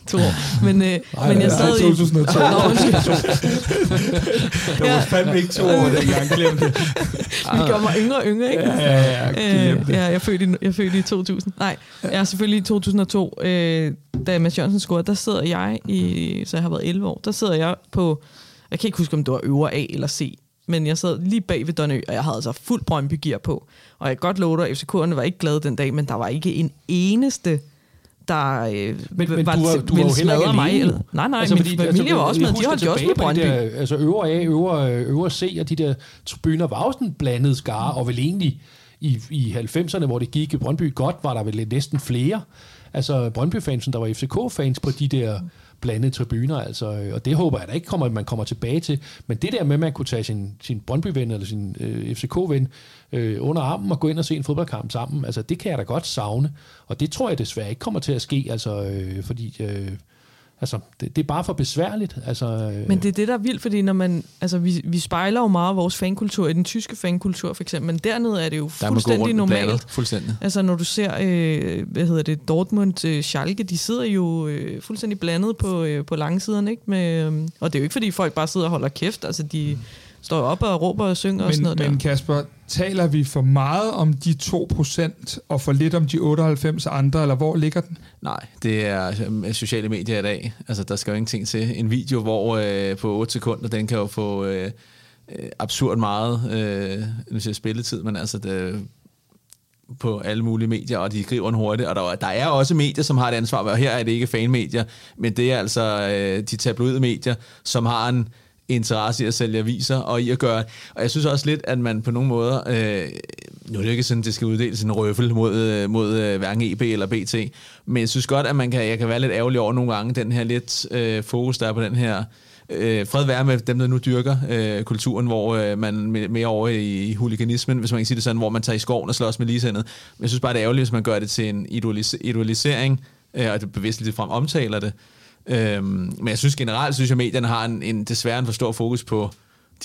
to år. Men, øh, Nej, men jeg sad i... 2002. Nå, det var fandme ikke to år, dengang glemte det. Vi gør mig yngre og yngre, ikke? Ja, ja, ja. Øh, ja jeg, er født i, jeg er født i 2000. Nej, jeg er selvfølgelig i 2002. Øh, da Mads Jørgensen scorede, der sidder jeg i... Så jeg har været 11 år. Der sidder jeg på... Jeg kan ikke huske, om det var øvre A eller C men jeg sad lige bag ved Donø, og jeg havde altså fuld Brøndby-gear på. Og jeg kan godt love dig, FCK'erne var ikke glade den dag, men der var ikke en eneste der øh, men, men var, du var, du var jo heller ikke mig. Eller, nej, nej, altså, min fordi, familie altså, var også med. De holdt jo også med Brøndby. Der, altså øvre A, øvre, øvre C, og de der tribuner var også en blandet skare, og vel egentlig i, i 90'erne, hvor det gik i Brøndby godt, var der vel næsten flere. Altså Brøndby-fansen, der var FCK-fans på de der blandede tribuner, altså, øh, og det håber jeg da ikke, kommer, at man kommer tilbage til. Men det der med, at man kunne tage sin, sin Brøndby-ven eller sin øh, FCK-ven øh, under armen og gå ind og se en fodboldkamp sammen, altså det kan jeg da godt savne. Og det tror jeg desværre ikke kommer til at ske, altså, øh, fordi... Øh, Altså, det, det er bare for besværligt. Altså, øh. Men det er det, der er vildt, fordi når man, altså, vi, vi spejler jo meget vores fankultur i den tyske fankultur, for eksempel, men dernede er det jo fuldstændig normalt. Bladet, fuldstændig. Altså, når du ser, øh, hvad hedder det, Dortmund, øh, Schalke, de sidder jo øh, fuldstændig blandet på, øh, på langsiden, ikke? Med, øh, og det er jo ikke, fordi folk bare sidder og holder kæft, altså, de... Mm står op og råber og synger men, og sådan noget Men der. Kasper, taler vi for meget om de 2% og for lidt om de 98 andre, eller hvor ligger den? Nej, det er øh, sociale medier i dag. Altså, der skal jo ingenting til. En video, hvor øh, på 8 sekunder, den kan jo få øh, øh absurd meget, øh, nu siger spilletid, men altså det, på alle mulige medier, og de skriver en hurtigt, og der, der er også medier, som har et ansvar, og her er det ikke fanmedier, men det er altså øh, de tabloide medier, som har en interesse i at sælge aviser og i at gøre... Og jeg synes også lidt, at man på nogle måder... Øh, nu er det ikke sådan, at det skal uddeles en røffel mod, øh, mod øh, hverken EB eller BT, men jeg synes godt, at man kan, jeg kan være lidt ærgerlig over nogle gange, den her lidt øh, fokus, der er på den her øh, fred være med dem, der nu dyrker øh, kulturen, hvor øh, man mere over i, huliganismen, hvis man kan sige det sådan, hvor man tager i skoven og slås med ligesændet. Men jeg synes bare, det er ærgerligt, hvis man gør det til en idealisering, øh, og det bevidst lidt frem omtaler det, Øhm, men jeg synes generelt, synes jeg, at medierne har en, en desværre en for stor fokus på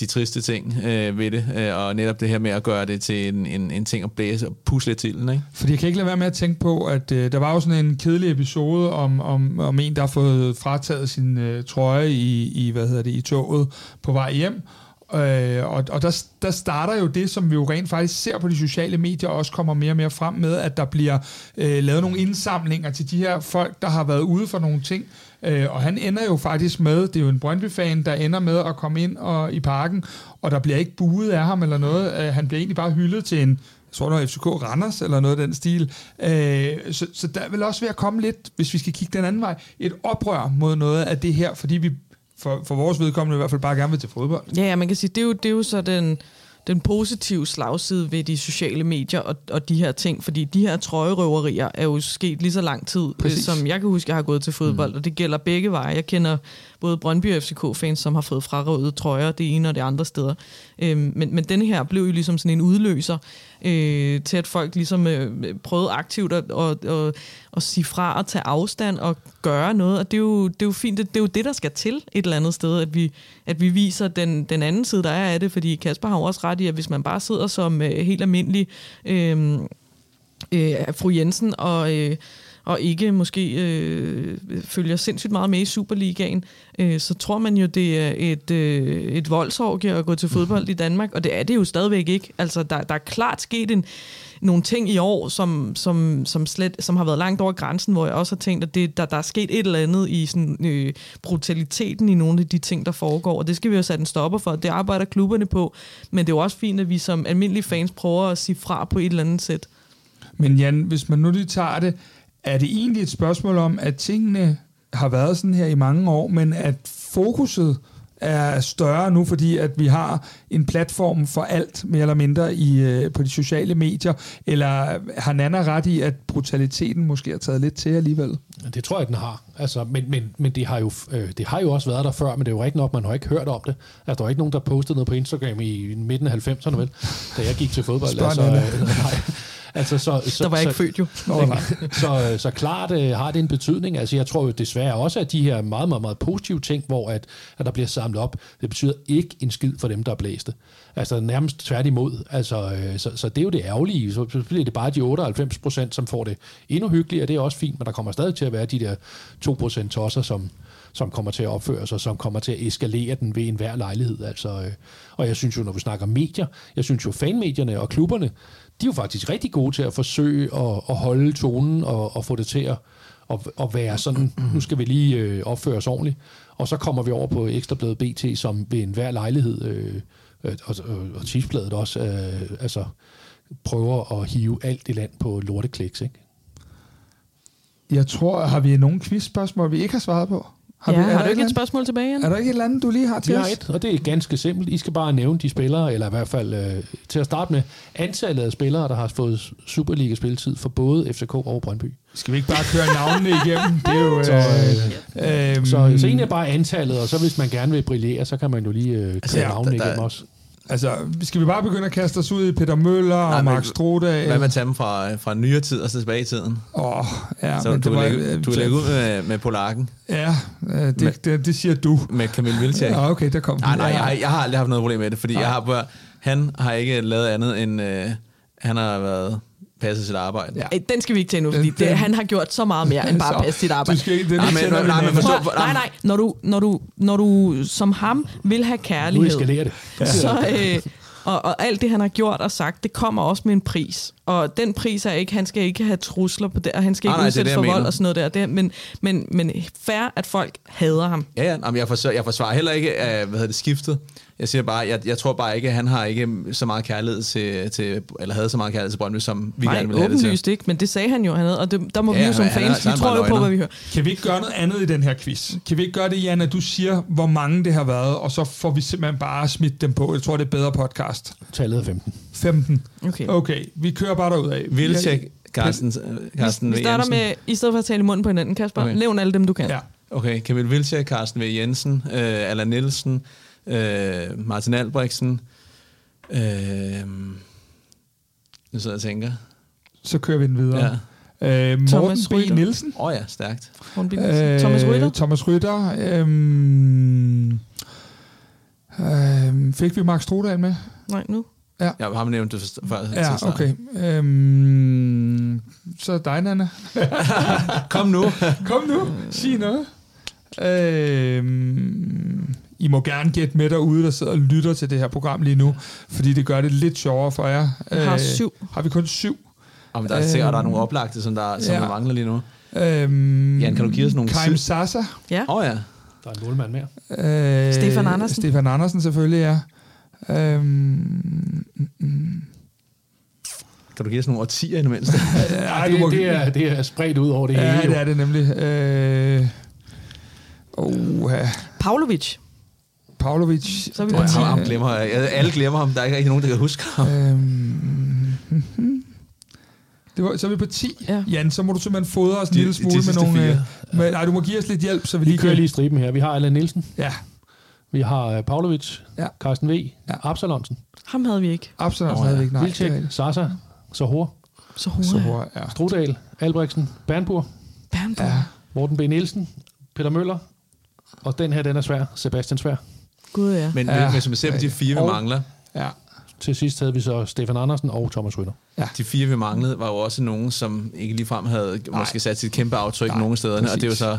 de triste ting øh, ved det, øh, og netop det her med at gøre det til en, en, en ting at blæse og pusle til den. Ikke? Fordi jeg kan ikke lade være med at tænke på, at øh, der var jo sådan en kedelig episode om, om, om en, der har fået frataget sin øh, trøje i, i, hvad hedder det, i toget på vej hjem, Øh, og og der, der starter jo det, som vi jo rent faktisk ser på de sociale medier, også kommer mere og mere frem med, at der bliver øh, lavet nogle indsamlinger til de her folk, der har været ude for nogle ting. Øh, og han ender jo faktisk med, det er jo en Brøndby-fan, der ender med at komme ind og, i parken, og der bliver ikke buet af ham eller noget. Øh, han bliver egentlig bare hyldet til en, jeg tror, det var FCK Randers eller noget af den stil. Øh, så, så der vil også være at komme lidt, hvis vi skal kigge den anden vej, et oprør mod noget af det her, fordi vi for, for vores vedkommende i hvert fald bare gerne vil til fodbold. Ja, ja man kan sige, det er jo, det er jo så den, den positive slagside ved de sociale medier og, og de her ting, fordi de her trøjerøverier er jo sket lige så lang tid, Præcis. som jeg kan huske, jeg har gået til fodbold, mm. og det gælder begge veje. Jeg kender både Brøndby og FCK-fans, som har fået frarøvet trøjer det ene og det andre steder. Øhm, men, men denne her blev jo ligesom sådan en udløser øh, til, at folk ligesom øh, prøvede aktivt at, at, at, at sige fra og tage afstand og gøre noget. Og det er jo, det er jo fint. Det, det er jo det, der skal til et eller andet sted, at vi, at vi viser den, den anden side, der er af det. Fordi Kasper har jo også ret i, at hvis man bare sidder som øh, helt almindelig øh, øh, fru Jensen og... Øh, og ikke måske øh, følger sindssygt meget med i Superligaen, øh, så tror man jo, det er et, øh, et voldsorgie at gå til fodbold i Danmark, og det er det jo stadigvæk ikke. Altså, der, der er klart sket en, nogle ting i år, som, som, som, slet, som har været langt over grænsen, hvor jeg også har tænkt, at det, der, der er sket et eller andet i sådan, øh, brutaliteten i nogle af de ting, der foregår, og det skal vi jo sætte en stopper for. Det arbejder klubberne på, men det er jo også fint, at vi som almindelige fans prøver at sige fra på et eller andet sæt. Men Jan, hvis man nu lige tager det, er det egentlig et spørgsmål om, at tingene har været sådan her i mange år, men at fokuset er større nu, fordi at vi har en platform for alt, mere eller mindre, i, øh, på de sociale medier, eller har Nana ret i, at brutaliteten måske har taget lidt til alligevel? Det tror jeg, den har. Altså, men men, men det, har jo, øh, det har jo også været der før, men det er jo ikke nok, man har ikke hørt om det. Altså, der var ikke nogen, der postede noget på Instagram i midten af 90'erne, vel, da jeg gik til fodbold. Spørg altså, øh, nej. Altså, så, så, der var jeg ikke født jo. Så, så, så klart øh, har det en betydning. Altså, jeg tror jo desværre også, at de her meget, meget, meget positive ting, hvor at, at der bliver samlet op, det betyder ikke en skid for dem, der er blæste. Altså nærmest tværtimod. Altså, øh, så, så det er jo det ærgerlige. Så, så bliver det bare de 98 procent, som får det endnu hyggeligere. Det er også fint, men der kommer stadig til at være de der 2 procent tosser, som, som kommer til at opføre sig, som kommer til at eskalere den ved enhver lejlighed. Altså, øh, og jeg synes jo, når vi snakker medier, jeg synes jo, fanmedierne og klubberne, de er jo faktisk rigtig gode til at forsøge at, at holde tonen og, og få det til at, at, at være sådan, nu skal vi lige øh, opføre os ordentligt. Og så kommer vi over på Ekstrabladet BT, som ved enhver lejlighed, øh, øh og, og, og Tipsbladet også, øh, altså prøver at hive alt i land på lortekliks, ikke? Jeg tror, har vi nogle quizspørgsmål, vi ikke har svaret på? Har, ja, vi, har du ikke et spørgsmål tilbage, Jan? Er der ikke et eller andet, du lige har til Vi har et, og det er ganske simpelt. I skal bare nævne de spillere, eller i hvert fald øh, til at starte med, antallet af spillere, der har fået Superliga-spilletid for både FCK og Brøndby. Skal vi ikke bare køre navnene igennem? Det er jo... Så, øh, øh, så, så egentlig er bare antallet, og så hvis man gerne vil brillere, så kan man jo lige øh, køre altså, navnene der, igennem også. Altså, skal vi bare begynde at kaste os ud i Peter Møller Nej, og Mark Strode? Hvad med tage dem fra, fra nyere tid og så tilbage i tiden? Åh, oh, ja. Så men du, vil lægge, du vil lægge ud med, med Polakken? Ja, det, med, det, det siger du. Med Camille Vilcek? Ja, okay, der kom Nej, nej, jeg, jeg har aldrig haft noget problem med det, fordi jeg har, han har ikke lavet andet end... Øh, han har været passe sit arbejde. Ja. Den skal vi ikke tage nu, fordi det, han har gjort så meget mere end bare passe sit arbejde. Du skal ikke, nej, men, nej, men forstå, nej, nej, når du, når, du, når du som ham vil have kærlighed, nu det. Ja. så, øh, og, og alt det, han har gjort og sagt, det kommer også med en pris. Og den pris er ikke, han skal ikke have trusler på det, og han skal ikke udsættes for vold og sådan noget der. Det, men, men, men fair, at folk hader ham. Ja, ja. Jamen, jeg, forsvarer, jeg forsvarer heller ikke, uh, hvad hedder det, skiftet. Jeg siger bare, jeg, jeg tror bare ikke, at han har ikke så meget kærlighed til, til eller havde så meget kærlighed til Brøndby, som vi Nej, gerne ville have det til. åbenlyst ikke, men det sagde han jo, han havde, og det, der må ja, vi jo som fans, vi tror jo på, hvad vi hører. Kan vi ikke gøre noget andet i den her quiz? Kan vi ikke gøre det, Jan, at du siger, hvor mange det har været, og så får vi simpelthen bare smidt dem på. Jeg tror, det er bedre podcast. Tallet er 15. 15. Okay. Okay, vi kører bare derud af. Vilcek, Carsten, Carsten Vi starter med, i stedet for at tale i munden på hinanden, Kasper, okay. nævn alle dem, du kan. Ja. Okay, Camille Vilcek, Carsten V. Jensen, øh, Allan Nielsen, øh, Martin Albrechtsen. Øh, nu sidder jeg og tænker. Så kører vi den videre. Ja. Øh, Morten B. Nielsen. Åh oh ja, stærkt. Morten B. Øh, Thomas Rytter. Thomas Rytter. Øh, øh, fik vi Mark Strudal med? Nej, nu. Ja. Jeg har nævnt det før. Ja, okay. Øhm, så dig, Nana. Kom nu. Kom nu. Sig noget. Øhm, I må gerne gætte med derude, der sidder og lytter til det her program lige nu, fordi det gør det lidt sjovere for jer. Jeg har Øh, syv. Har vi kun syv? Om der er sikkert, der er nogle oplagte, som, der, som ja. der mangler lige nu. Øhm, Jan, kan du give os nogle Karim sid- Sasa. Ja. Åh oh, ja. Der er en målmand mere. Øh, Stefan Andersen. Stefan Andersen selvfølgelig, ja. Øhm, mm, Kan du give os nogle årtier i det mindste? ej, det, det, er, det er spredt ud over det ja, hele. jo. det er det nemlig. Øh, oh, ja. Pavlovic. Pavlovic. Så er vi på ham, 10. ham glemmer jeg. Alle glemmer ham. Der er ikke rigtig nogen, der kan huske ham. Øhm, det var, så er vi på 10. Ja. Jan, så må du simpelthen fodre os en lille de smule med nogle... fire. Øh, med, nej, du må give os lidt hjælp, så vi Vi lige kører kan... lige striben her. Vi har Allan Nielsen, Ja, vi har uh, Pavlovic, Ja. Carsten V, Ja. Absalonsen, Ham havde vi ikke. oh, ja. ja. ikke. Nej, Vilcek. Sasa, Sahor, hurtigt. hurtigt, ja. Strudal, Albrechtsen, Bernburg, Bernburg. ja. Morten B. Nielsen, Peter Møller, og den her, den er svær, Sebastian Svær. Gud ja. Men, Ja. ja. hvis man ser på de fire, vi Og- mangler, ja. Til sidst havde vi så Stefan Andersen og Thomas Rytter. de fire, vi manglede, var jo også nogen, som ikke ligefrem havde Nej. måske sat sit kæmpe aftryk Nej, nogen steder. Og det præcis. så...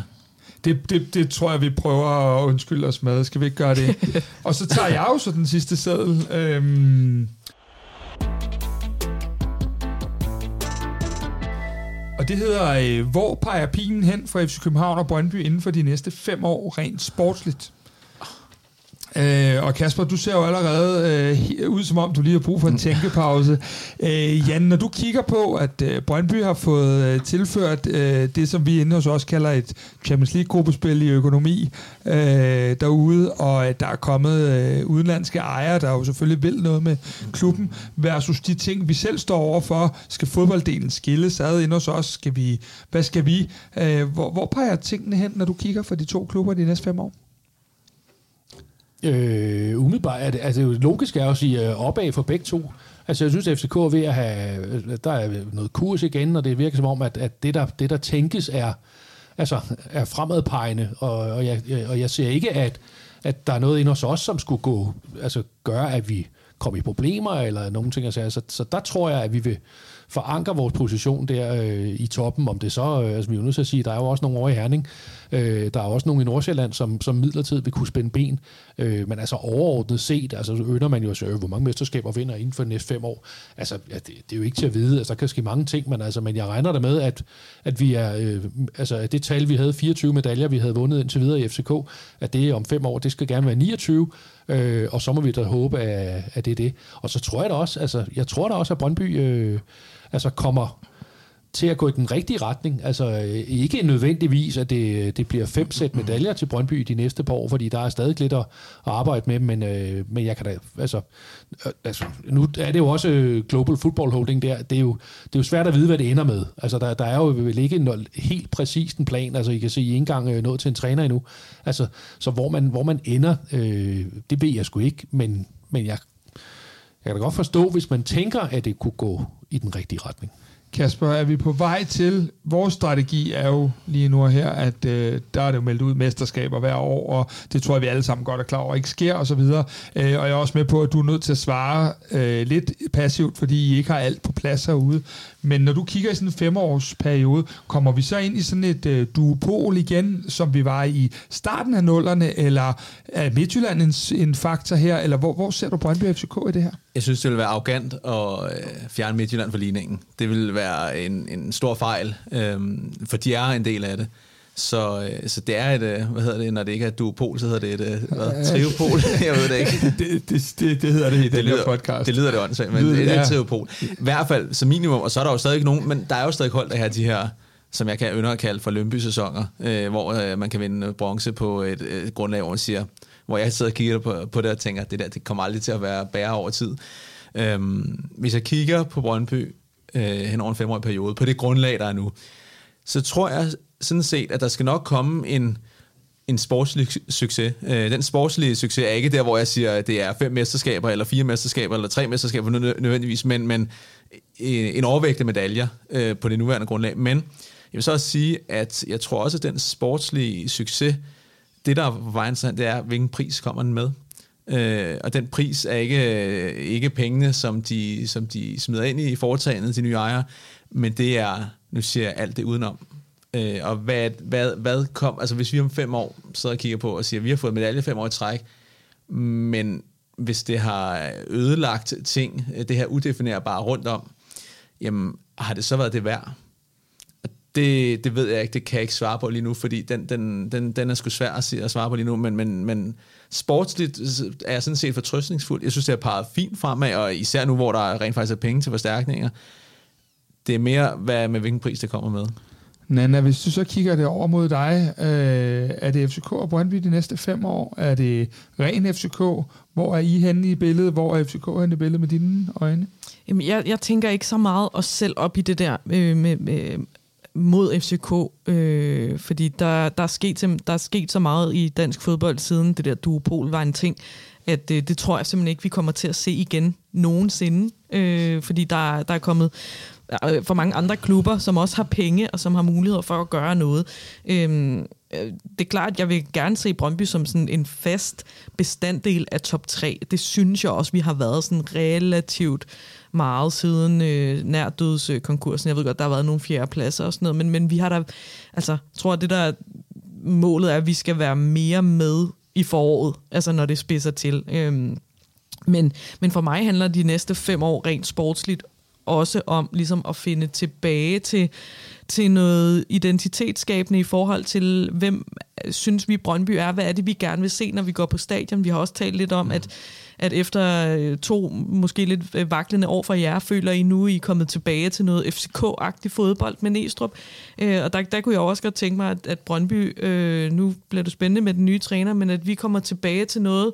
Det, det, det tror jeg, vi prøver at undskylde os med. Skal vi ikke gøre det? og så tager jeg jo så den sidste seddel. Øhm, og det hedder, øh, hvor peger pilen hen for FC København og Brøndby inden for de næste fem år, rent sportsligt? Øh, og Kasper, du ser jo allerede øh, ud som om, du lige har brug for en tænkepause. Øh, Jan, når du kigger på, at øh, Brøndby har fået øh, tilført øh, det, som vi inde hos os kalder et Champions League-gruppespil i økonomi øh, derude, og at der er kommet øh, udenlandske ejere, der jo selvfølgelig vil noget med klubben, versus de ting, vi selv står overfor. Skal fodbolddelen skilles ad inde hos os? Skal vi, hvad skal vi? Øh, hvor, hvor peger tingene hen, når du kigger for de to klubber de næste fem år? Øh, umiddelbart er det, altså det logisk er også at sige øh, opad for begge to. Altså jeg synes, at FCK er ved at have, øh, der er noget kurs igen, og det virker som om, at, at det, der, det der tænkes er, altså, er fremadpegende, og, og, jeg, og jeg ser ikke, at, at der er noget inde hos os, som skulle gå, altså gøre, at vi kommer i problemer, eller nogen ting. Altså, så, så der tror jeg, at vi vil forankre vores position der øh, i toppen, om det så, øh, altså vi er jo nødt til at sige, der er jo også nogle over i Herning, øh, der er også nogle i Nordsjælland, som, som midlertidigt vil kunne spænde ben, øh, men altså overordnet set, altså så man jo at øh, hvor mange mesterskaber vinder inden for de næste fem år. Altså, ja, det, det, er jo ikke til at vide, altså der kan ske mange ting, men, altså, men jeg regner der med, at, at vi er, øh, altså at det tal, vi havde, 24 medaljer, vi havde vundet indtil videre i FCK, at det om fem år, det skal gerne være 29, øh, og så må vi da håbe, at, at det er det. Og så tror jeg da også, altså, jeg tror da også, at Brøndby øh, altså kommer til at gå i den rigtige retning. Altså øh, ikke nødvendigvis, at det, det bliver fem sæt medaljer til Brøndby de næste par år, fordi der er stadig lidt at, at arbejde med, men, øh, men jeg kan da, altså, øh, altså, nu er det jo også øh, Global Football Holding der, det er jo, det er jo svært at vide, hvad det ender med. Altså der, der er jo vel ikke en helt præcis en plan, altså I kan se, I er ikke engang øh, nået til en træner endnu, altså, så hvor man, hvor man ender, øh, det ved jeg sgu ikke, men, men jeg, jeg kan da godt forstå, hvis man tænker, at det kunne gå i den rigtige retning. Kasper, er vi på vej til, vores strategi er jo lige nu her, at øh, der er det jo meldt ud mesterskaber hver år, og det tror jeg, vi alle sammen godt er klar over, ikke sker osv. Øh, og jeg er også med på, at du er nødt til at svare øh, lidt passivt, fordi I ikke har alt på plads herude. Men når du kigger i sådan en femårsperiode, kommer vi så ind i sådan et øh, duopol igen, som vi var i starten af nullerne, eller er Midtjylland en, en faktor her, eller hvor, hvor ser du Brøndby FCK i det her? Jeg synes, det vil være arrogant at øh, fjerne Midtjylland fra ligningen. Det vil være en, en stor fejl, øh, for de er en del af det. Så, øh, så det er et, øh, hvad hedder det, når det ikke er duopol, så hedder det et øh, hvad, triopol. Jeg ved det ikke. Det, det, det, det hedder det i den lyder, her podcast. Det lyder det åndssvagt, men Lyder- det er et triopol. I hvert fald som minimum, og så er der jo stadig nogen, men der er jo stadig hold, der har de her som jeg kan ynder at kalde for Lønby-sæsoner, øh, hvor øh, man kan vinde bronze på et, et grundlag, hvor man siger, hvor jeg sidder og kigger på, på det og tænker, at det der det kommer aldrig til at være bære over tid. Øhm, hvis jeg kigger på Brøndby øh, hen over en femårig periode, på det grundlag, der er nu, så tror jeg sådan set, at der skal nok komme en, en sportslig succes. Øh, den sportslige succes er ikke der, hvor jeg siger, at det er fem mesterskaber, eller fire mesterskaber, eller tre mesterskaber nø- nødvendigvis, men, men øh, en overvægt af medaljer øh, på det nuværende grundlag. Men jeg vil så også sige, at jeg tror også, at den sportslige succes, det der er på vejen, det er, hvilken pris kommer den med. Øh, og den pris er ikke, øh, ikke pengene, som de, som de smider ind i foretagendet til nye ejere, men det er, nu siger jeg alt det udenom. Øh, og hvad, hvad, hvad kom, altså hvis vi om fem år sidder og kigger på og siger, at vi har fået medalje fem år i træk, men hvis det har ødelagt ting, øh, det her udefinerbare rundt om, jamen har det så været det værd? Det, det ved jeg ikke, det kan jeg ikke svare på lige nu, fordi den, den, den, den er sgu svær at, at svare på lige nu, men, men, men sportsligt er jeg sådan set fortrøstningsfuld. Jeg synes, det er parret fint fremad, og især nu, hvor der rent faktisk er penge til forstærkninger. Det er mere, hvad, med hvilken pris det kommer med. Nana, hvis du så kigger det over mod dig, øh, er det FCK og Brøndby de næste fem år? Er det ren FCK? Hvor er I henne i billedet? Hvor er FCK henne i billedet med dine øjne? Jamen, jeg, jeg tænker ikke så meget os selv op i det der øh, med, med, mod FCK, øh, fordi der, der, er sket, der er sket så meget i dansk fodbold siden det der duopol var en ting, at øh, det tror jeg simpelthen ikke, vi kommer til at se igen nogensinde, øh, fordi der, der er kommet Øh, for mange andre klubber, som også har penge og som har muligheder for at gøre noget. Øhm, øh, det er klart, at jeg vil gerne se Brøndby som sådan en fast bestanddel af top 3. Det synes jeg også, vi har været sådan relativt meget siden øh, nærdødskonkursen. Jeg ved godt, der har været nogle fjerde pladser og sådan noget, men, men vi har da, altså, jeg tror, at det der målet er, at vi skal være mere med i foråret, altså når det spidser til. Øhm, men, men for mig handler de næste fem år rent sportsligt også om ligesom at finde tilbage til, til noget identitetsskabende i forhold til, hvem øh, synes vi Brøndby er, hvad er det, vi gerne vil se, når vi går på stadion. Vi har også talt lidt om, at at efter øh, to måske lidt øh, vaklende år for jer, føler I nu, I er kommet tilbage til noget FCK-agtig fodbold med Næstrup. Øh, og der, der kunne jeg også godt tænke mig, at, at Brøndby, øh, nu bliver det spændende med den nye træner, men at vi kommer tilbage til noget,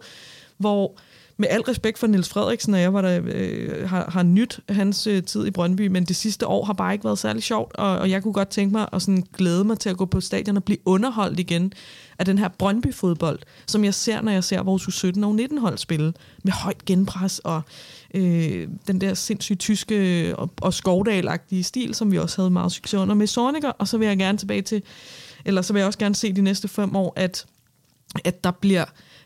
hvor med al respekt for Niels Frederiksen, og jeg var der, øh, har, har nyt hans øh, tid i Brøndby, men det sidste år har bare ikke været særlig sjovt, og, og jeg kunne godt tænke mig at sådan glæde mig til at gå på stadion og blive underholdt igen af den her Brøndby-fodbold, som jeg ser, når jeg ser vores U17 og U19-hold spille, med højt genpres og øh, den der sindssygt tyske øh, og, og skovdalagtige stil, som vi også havde meget succes under med Sorniger, og så vil jeg gerne tilbage til, eller så vil jeg også gerne se de næste fem år, at, at der bliver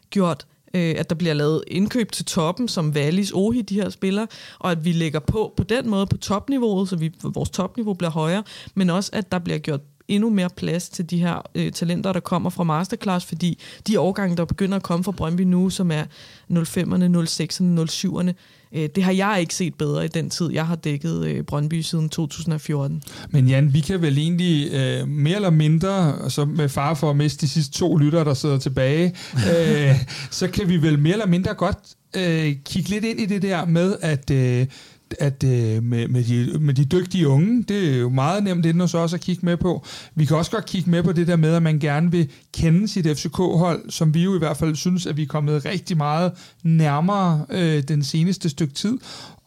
gjort øh, at der bliver lavet indkøb til toppen, som Wallis Ohi, de her spillere, og at vi lægger på på den måde på topniveauet, så vi, vores topniveau bliver højere, men også at der bliver gjort endnu mere plads til de her øh, talenter, der kommer fra Masterclass, fordi de årgange, der begynder at komme fra Brøndby nu, som er 05'erne, 06'erne, 07'erne, øh, det har jeg ikke set bedre i den tid, jeg har dækket øh, Brøndby siden 2014. Men Jan, vi kan vel egentlig øh, mere eller mindre, så med far for at miste de sidste to lytter, der sidder tilbage, øh, så kan vi vel mere eller mindre godt øh, kigge lidt ind i det der med, at øh, at øh, med, med, de, med de dygtige unge, det er jo meget nemt inden os også at kigge med på. Vi kan også godt kigge med på det der med, at man gerne vil kende sit FCK-hold, som vi jo i hvert fald synes, at vi er kommet rigtig meget nærmere øh, den seneste stykke tid.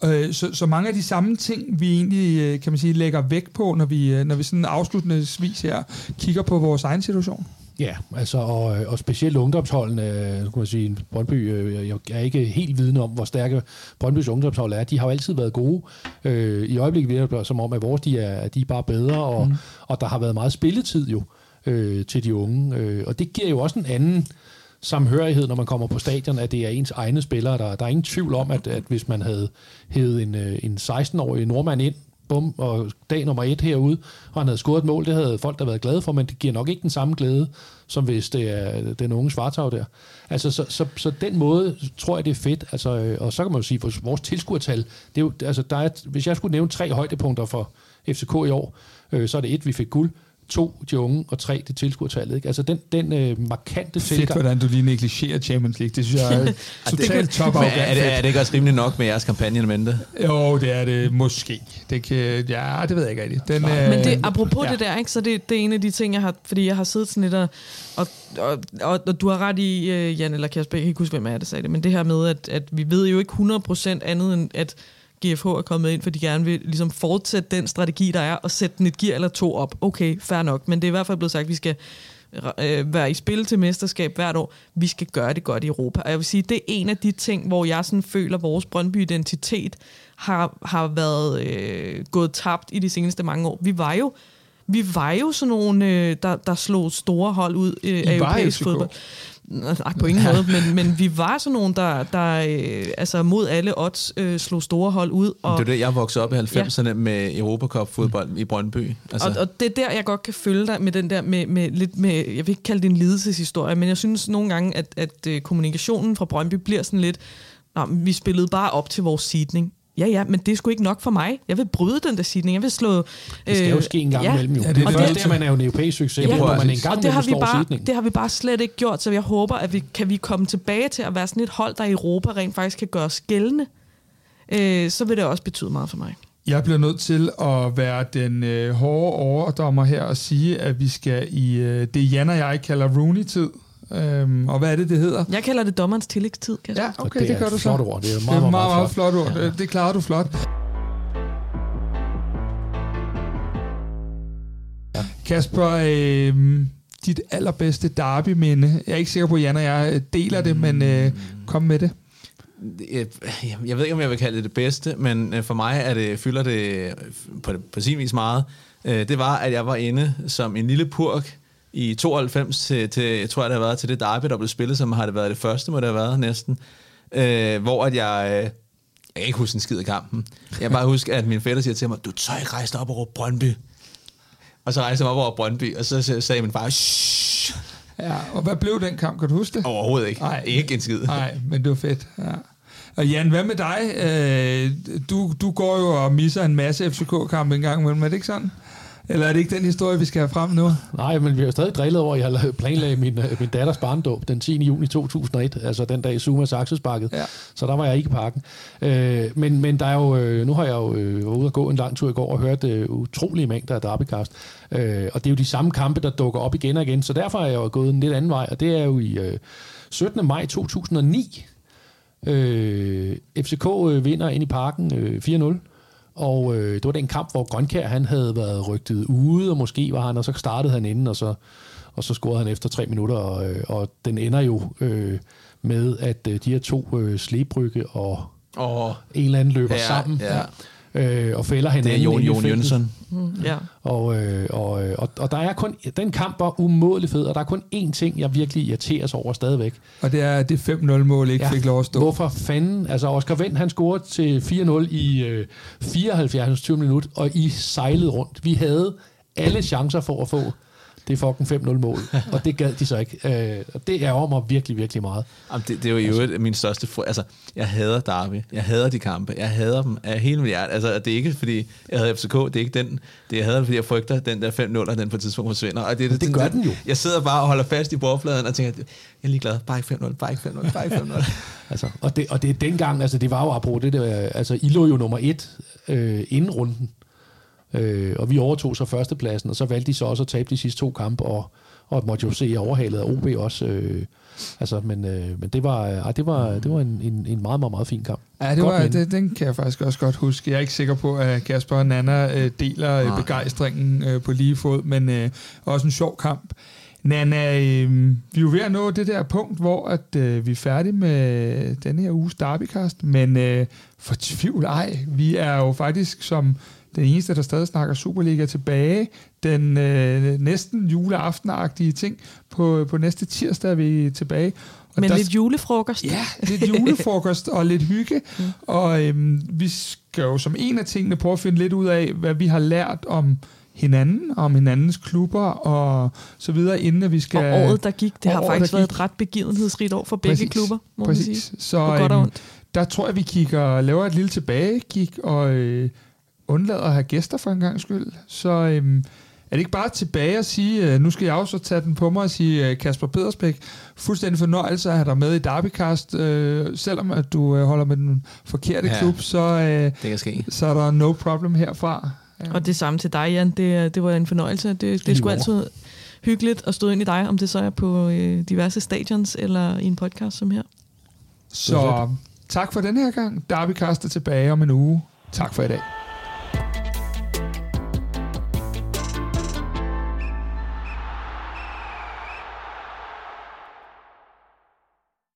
Øh, så, så mange af de samme ting, vi egentlig øh, kan man sige, lægger vægt på, når vi, øh, når vi sådan afslutningsvis her kigger på vores egen situation. Ja, altså, og, og specielt ungdomsholdene, øh, kan man sige, Brøndby, øh, jeg er ikke helt vidne om, hvor stærke Brøndbys ungdomshold er. De har jo altid været gode. Øh, I øjeblikket virker det som om, at vores de er, de er bare bedre, og, mm. og der har været meget spilletid jo øh, til de unge. Øh, og det giver jo også en anden samhørighed, når man kommer på stadion, at det er ens egne spillere. Der, der er ingen tvivl om, at, at hvis man havde hævet en, en 16-årig nordmand ind bum, og dag nummer et herude, og han havde scoret et mål, det havde folk der været glade for, men det giver nok ikke den samme glæde, som hvis det er den unge Svartag der. Altså, så, så, så den måde tror jeg, det er fedt. Altså, øh, og så kan man jo sige, at vores tilskuertal, det er jo, altså, der er, hvis jeg skulle nævne tre højdepunkter for FCK i år, øh, så er det et, vi fik guld, to de unge, og tre det tilskuertallet. Ikke? Altså den, den øh, markante tilgang. Fedt, hvordan du lige negligerer Champions League. Det synes jeg er totalt top er, er, det, er det ikke også rimelig nok med jeres kampagne Jo, det er det måske. Det kan, ja, det ved jeg ikke rigtigt. Den, øh, Men det, apropos ja. det der, ikke, så det, det er en af de ting, jeg har, fordi jeg har siddet sådan lidt og, og, og, og, og du har ret i, uh, Jan eller Kasper, jeg kan ikke huske, hvem er det sagde det, men det her med, at, at vi ved jo ikke 100% andet end, at GFH er kommet ind, fordi de gerne vil ligesom fortsætte den strategi, der er, og sætte den et gear eller to op. Okay, fair nok, men det er i hvert fald blevet sagt, at vi skal øh, være i spil til mesterskab hvert år. Vi skal gøre det godt i Europa. Og jeg vil sige, det er en af de ting, hvor jeg sådan føler, at vores Brøndby-identitet har, har været øh, gået tabt i de seneste mange år. Vi var jo vi var jo sådan nogle, øh, der, der slog store hold ud øh, af europæisk fodbold. Nej, på ingen måde, men, men vi var sådan nogle, der, der øh, altså mod alle odds øh, slog store hold ud. Og, Det er det, jeg voksede op i 90'erne ja. med Europacup-fodbold i Brøndby. Altså. Og, og det er der, jeg godt kan følge dig med den der, med, med lidt med, jeg vil ikke kalde det en lidelseshistorie, men jeg synes nogle gange, at, at øh, kommunikationen fra Brøndby bliver sådan lidt, Nå, vi spillede bare op til vores seedning. Ja, ja, men det er sgu ikke nok for mig. Jeg vil bryde den der seedning. Jeg vil slå... Det skal jo ske en gang ja. imellem. Jo. Ja, det det, er det, det. det, man er jo en europæisk succes, Ja, hvor man en gang Og det har, vi bare, sidningen. det har vi bare slet ikke gjort, så jeg håber, at vi kan vi komme tilbage til at være sådan et hold, der i Europa rent faktisk kan gøre os gældende. Øh, så vil det også betyde meget for mig. Jeg bliver nødt til at være den øh, hårde overdommer her og sige, at vi skal i øh, det, Jan og jeg kalder Rooney-tid. Øhm, og hvad er det, det hedder? Jeg kalder det dommerens tillægstid, Kasper. Ja, okay, det, det gør du så. flot ord. Det er Det meget, er meget, meget, meget flot. flot ord. Det, det klarer du flot. Kasper, øh, dit allerbedste derby-minde. Jeg er ikke sikker på, at Jan og jeg deler det, men øh, kom med det. Jeg, jeg ved ikke, om jeg vil kalde det det bedste, men øh, for mig er det, fylder det på, på sin vis meget. Øh, Det var, at jeg var inde som en lille purk i 92 til, til jeg tror jeg, det har været til det derby, der blev spillet, som har det været det første, må det have været næsten. Øh, hvor at jeg, øh, jeg kan ikke huske en skid af kampen. Jeg kan bare huske, at min fætter siger til mig, du tør ikke rejse dig op og råbe Brøndby. Og så rejste jeg mig op over Brøndby, og så sagde min far, Shh! Ja, og hvad blev den kamp? Kan du huske det? overhovedet ikke. Nej. Ikke en skid. Nej, men det var fedt. Ja. Og Jan, hvad med dig? Øh, du, du går jo og misser en masse FCK-kampe en gang imellem, er det ikke sådan? Eller er det ikke den historie, vi skal have frem nu? Nej, men vi har stadig drillet over, at jeg har planlagt min, øh, min datters barndåb den 10. juni 2001, altså den dag Zuma Saxesbakket. Ja. Så der var jeg ikke i parken. Øh, men, men der er jo, øh, nu har jeg jo øh, været ude og gå en lang tur i går og hørt øh, utrolige mængder af derbycast. Øh, og det er jo de samme kampe, der dukker op igen og igen. Så derfor er jeg jo gået en lidt anden vej, og det er jo i øh, 17. maj 2009. Øh, FCK øh, vinder ind i parken øh, 4-0. Og øh, det var den kamp, hvor Grønkær han havde været rygtet ude, og måske var han, og så startede han inden, og så, og så scorede han efter tre minutter, og, øh, og den ender jo øh, med, at øh, de her to øh, Slebrygge og Og en eller anden løber Ja, sammen, ja. Øh, og fælder det hinanden er Jon, Jon. Jønsson. Mm, ja. Og, øh, og, øh, og, og der er kun, den kamp var umådelig fed, og der er kun én ting, jeg virkelig irriteres over stadigvæk. Og det er, at det 5-0-mål ikke ja. fik lov at stå. Hvorfor fanden? Altså, Oscar Vendt, han scorede til 4-0 i øh, 74. 20 minut, og I sejlede rundt. Vi havde alle chancer for at få det fucking 5-0-mål, og det gad de så ikke. Øh, og det er mig virkelig, virkelig meget. Jamen, det, det er jo i øvrigt min største... Fr- altså, jeg hader Derby. Jeg hader de kampe. Jeg hader dem af hele mit hjerte. Altså, det er ikke, fordi jeg hader FCK. Det er ikke den... Det jeg hader, fordi jeg frygter, den der 5-0, den på et tidspunkt forsvinder. Og det, Men det gør den jo. Jeg sidder bare og holder fast i bordfladen og tænker, jeg er ligeglad. Bare ikke 5-0, bare ikke 5-0, bare ikke 5-0. Altså, og, det, og det er dengang, altså det var jo apropos det der, altså I lå jo nummer et øh, inden runden, øh, og vi overtog så førstepladsen, og så valgte de så også at tabe de sidste to kampe, og, og måtte jo se overhalet af OB også. Øh, altså, men, øh, men det var, øh, det var, det var en, en, en meget, meget, meget fin kamp. Ja, det Godt var, det, den kan jeg faktisk også godt huske. Jeg er ikke sikker på, at Kasper og Nana øh, deler øh, Nej. begejstringen øh, på lige fod, men øh, også en sjov kamp. Nana, øh, vi er jo ved at nå det der punkt, hvor at, øh, vi er færdige med den her uges Derbykast, men øh, for tvivl ej, vi er jo faktisk som den eneste, der stadig snakker Superliga tilbage. Den øh, næsten juleaftenagtige ting. På, på næste tirsdag er vi tilbage. Og Men der- lidt julefrokost. Ja, lidt julefrokost og lidt hygge. Mm. Og øhm, vi skal jo som en af tingene prøve at finde lidt ud af, hvad vi har lært om hinanden, om hinandens klubber og så videre, inden at vi skal... Og året, der gik, det har året, faktisk været gik. et ret begivenhedsrigt år for begge Præcis, klubber, må man sige. Præcis. Så På godt og øhm, ondt. der tror jeg, vi kigger, laver et lille tilbagekig og øh, undlader at have gæster for en gang skyld. Så øhm, er det ikke bare tilbage at sige, øh, nu skal jeg også tage den på mig og sige, øh, Kasper Pedersbæk, fuldstændig fornøjelse at have dig med i Derbycast, øh, selvom at du øh, holder med den forkerte Ja. klub, så, øh, Det kan ske. så er der no problem herfra. Ja. Og det samme til dig, Jan. Det, det var en fornøjelse. Det, det er sgu altid hyggeligt at stå ind i dig, om det så er på øh, diverse stadions eller i en podcast som her. Så tak for den her gang. Derbycast er tilbage om en uge. Tak for i dag.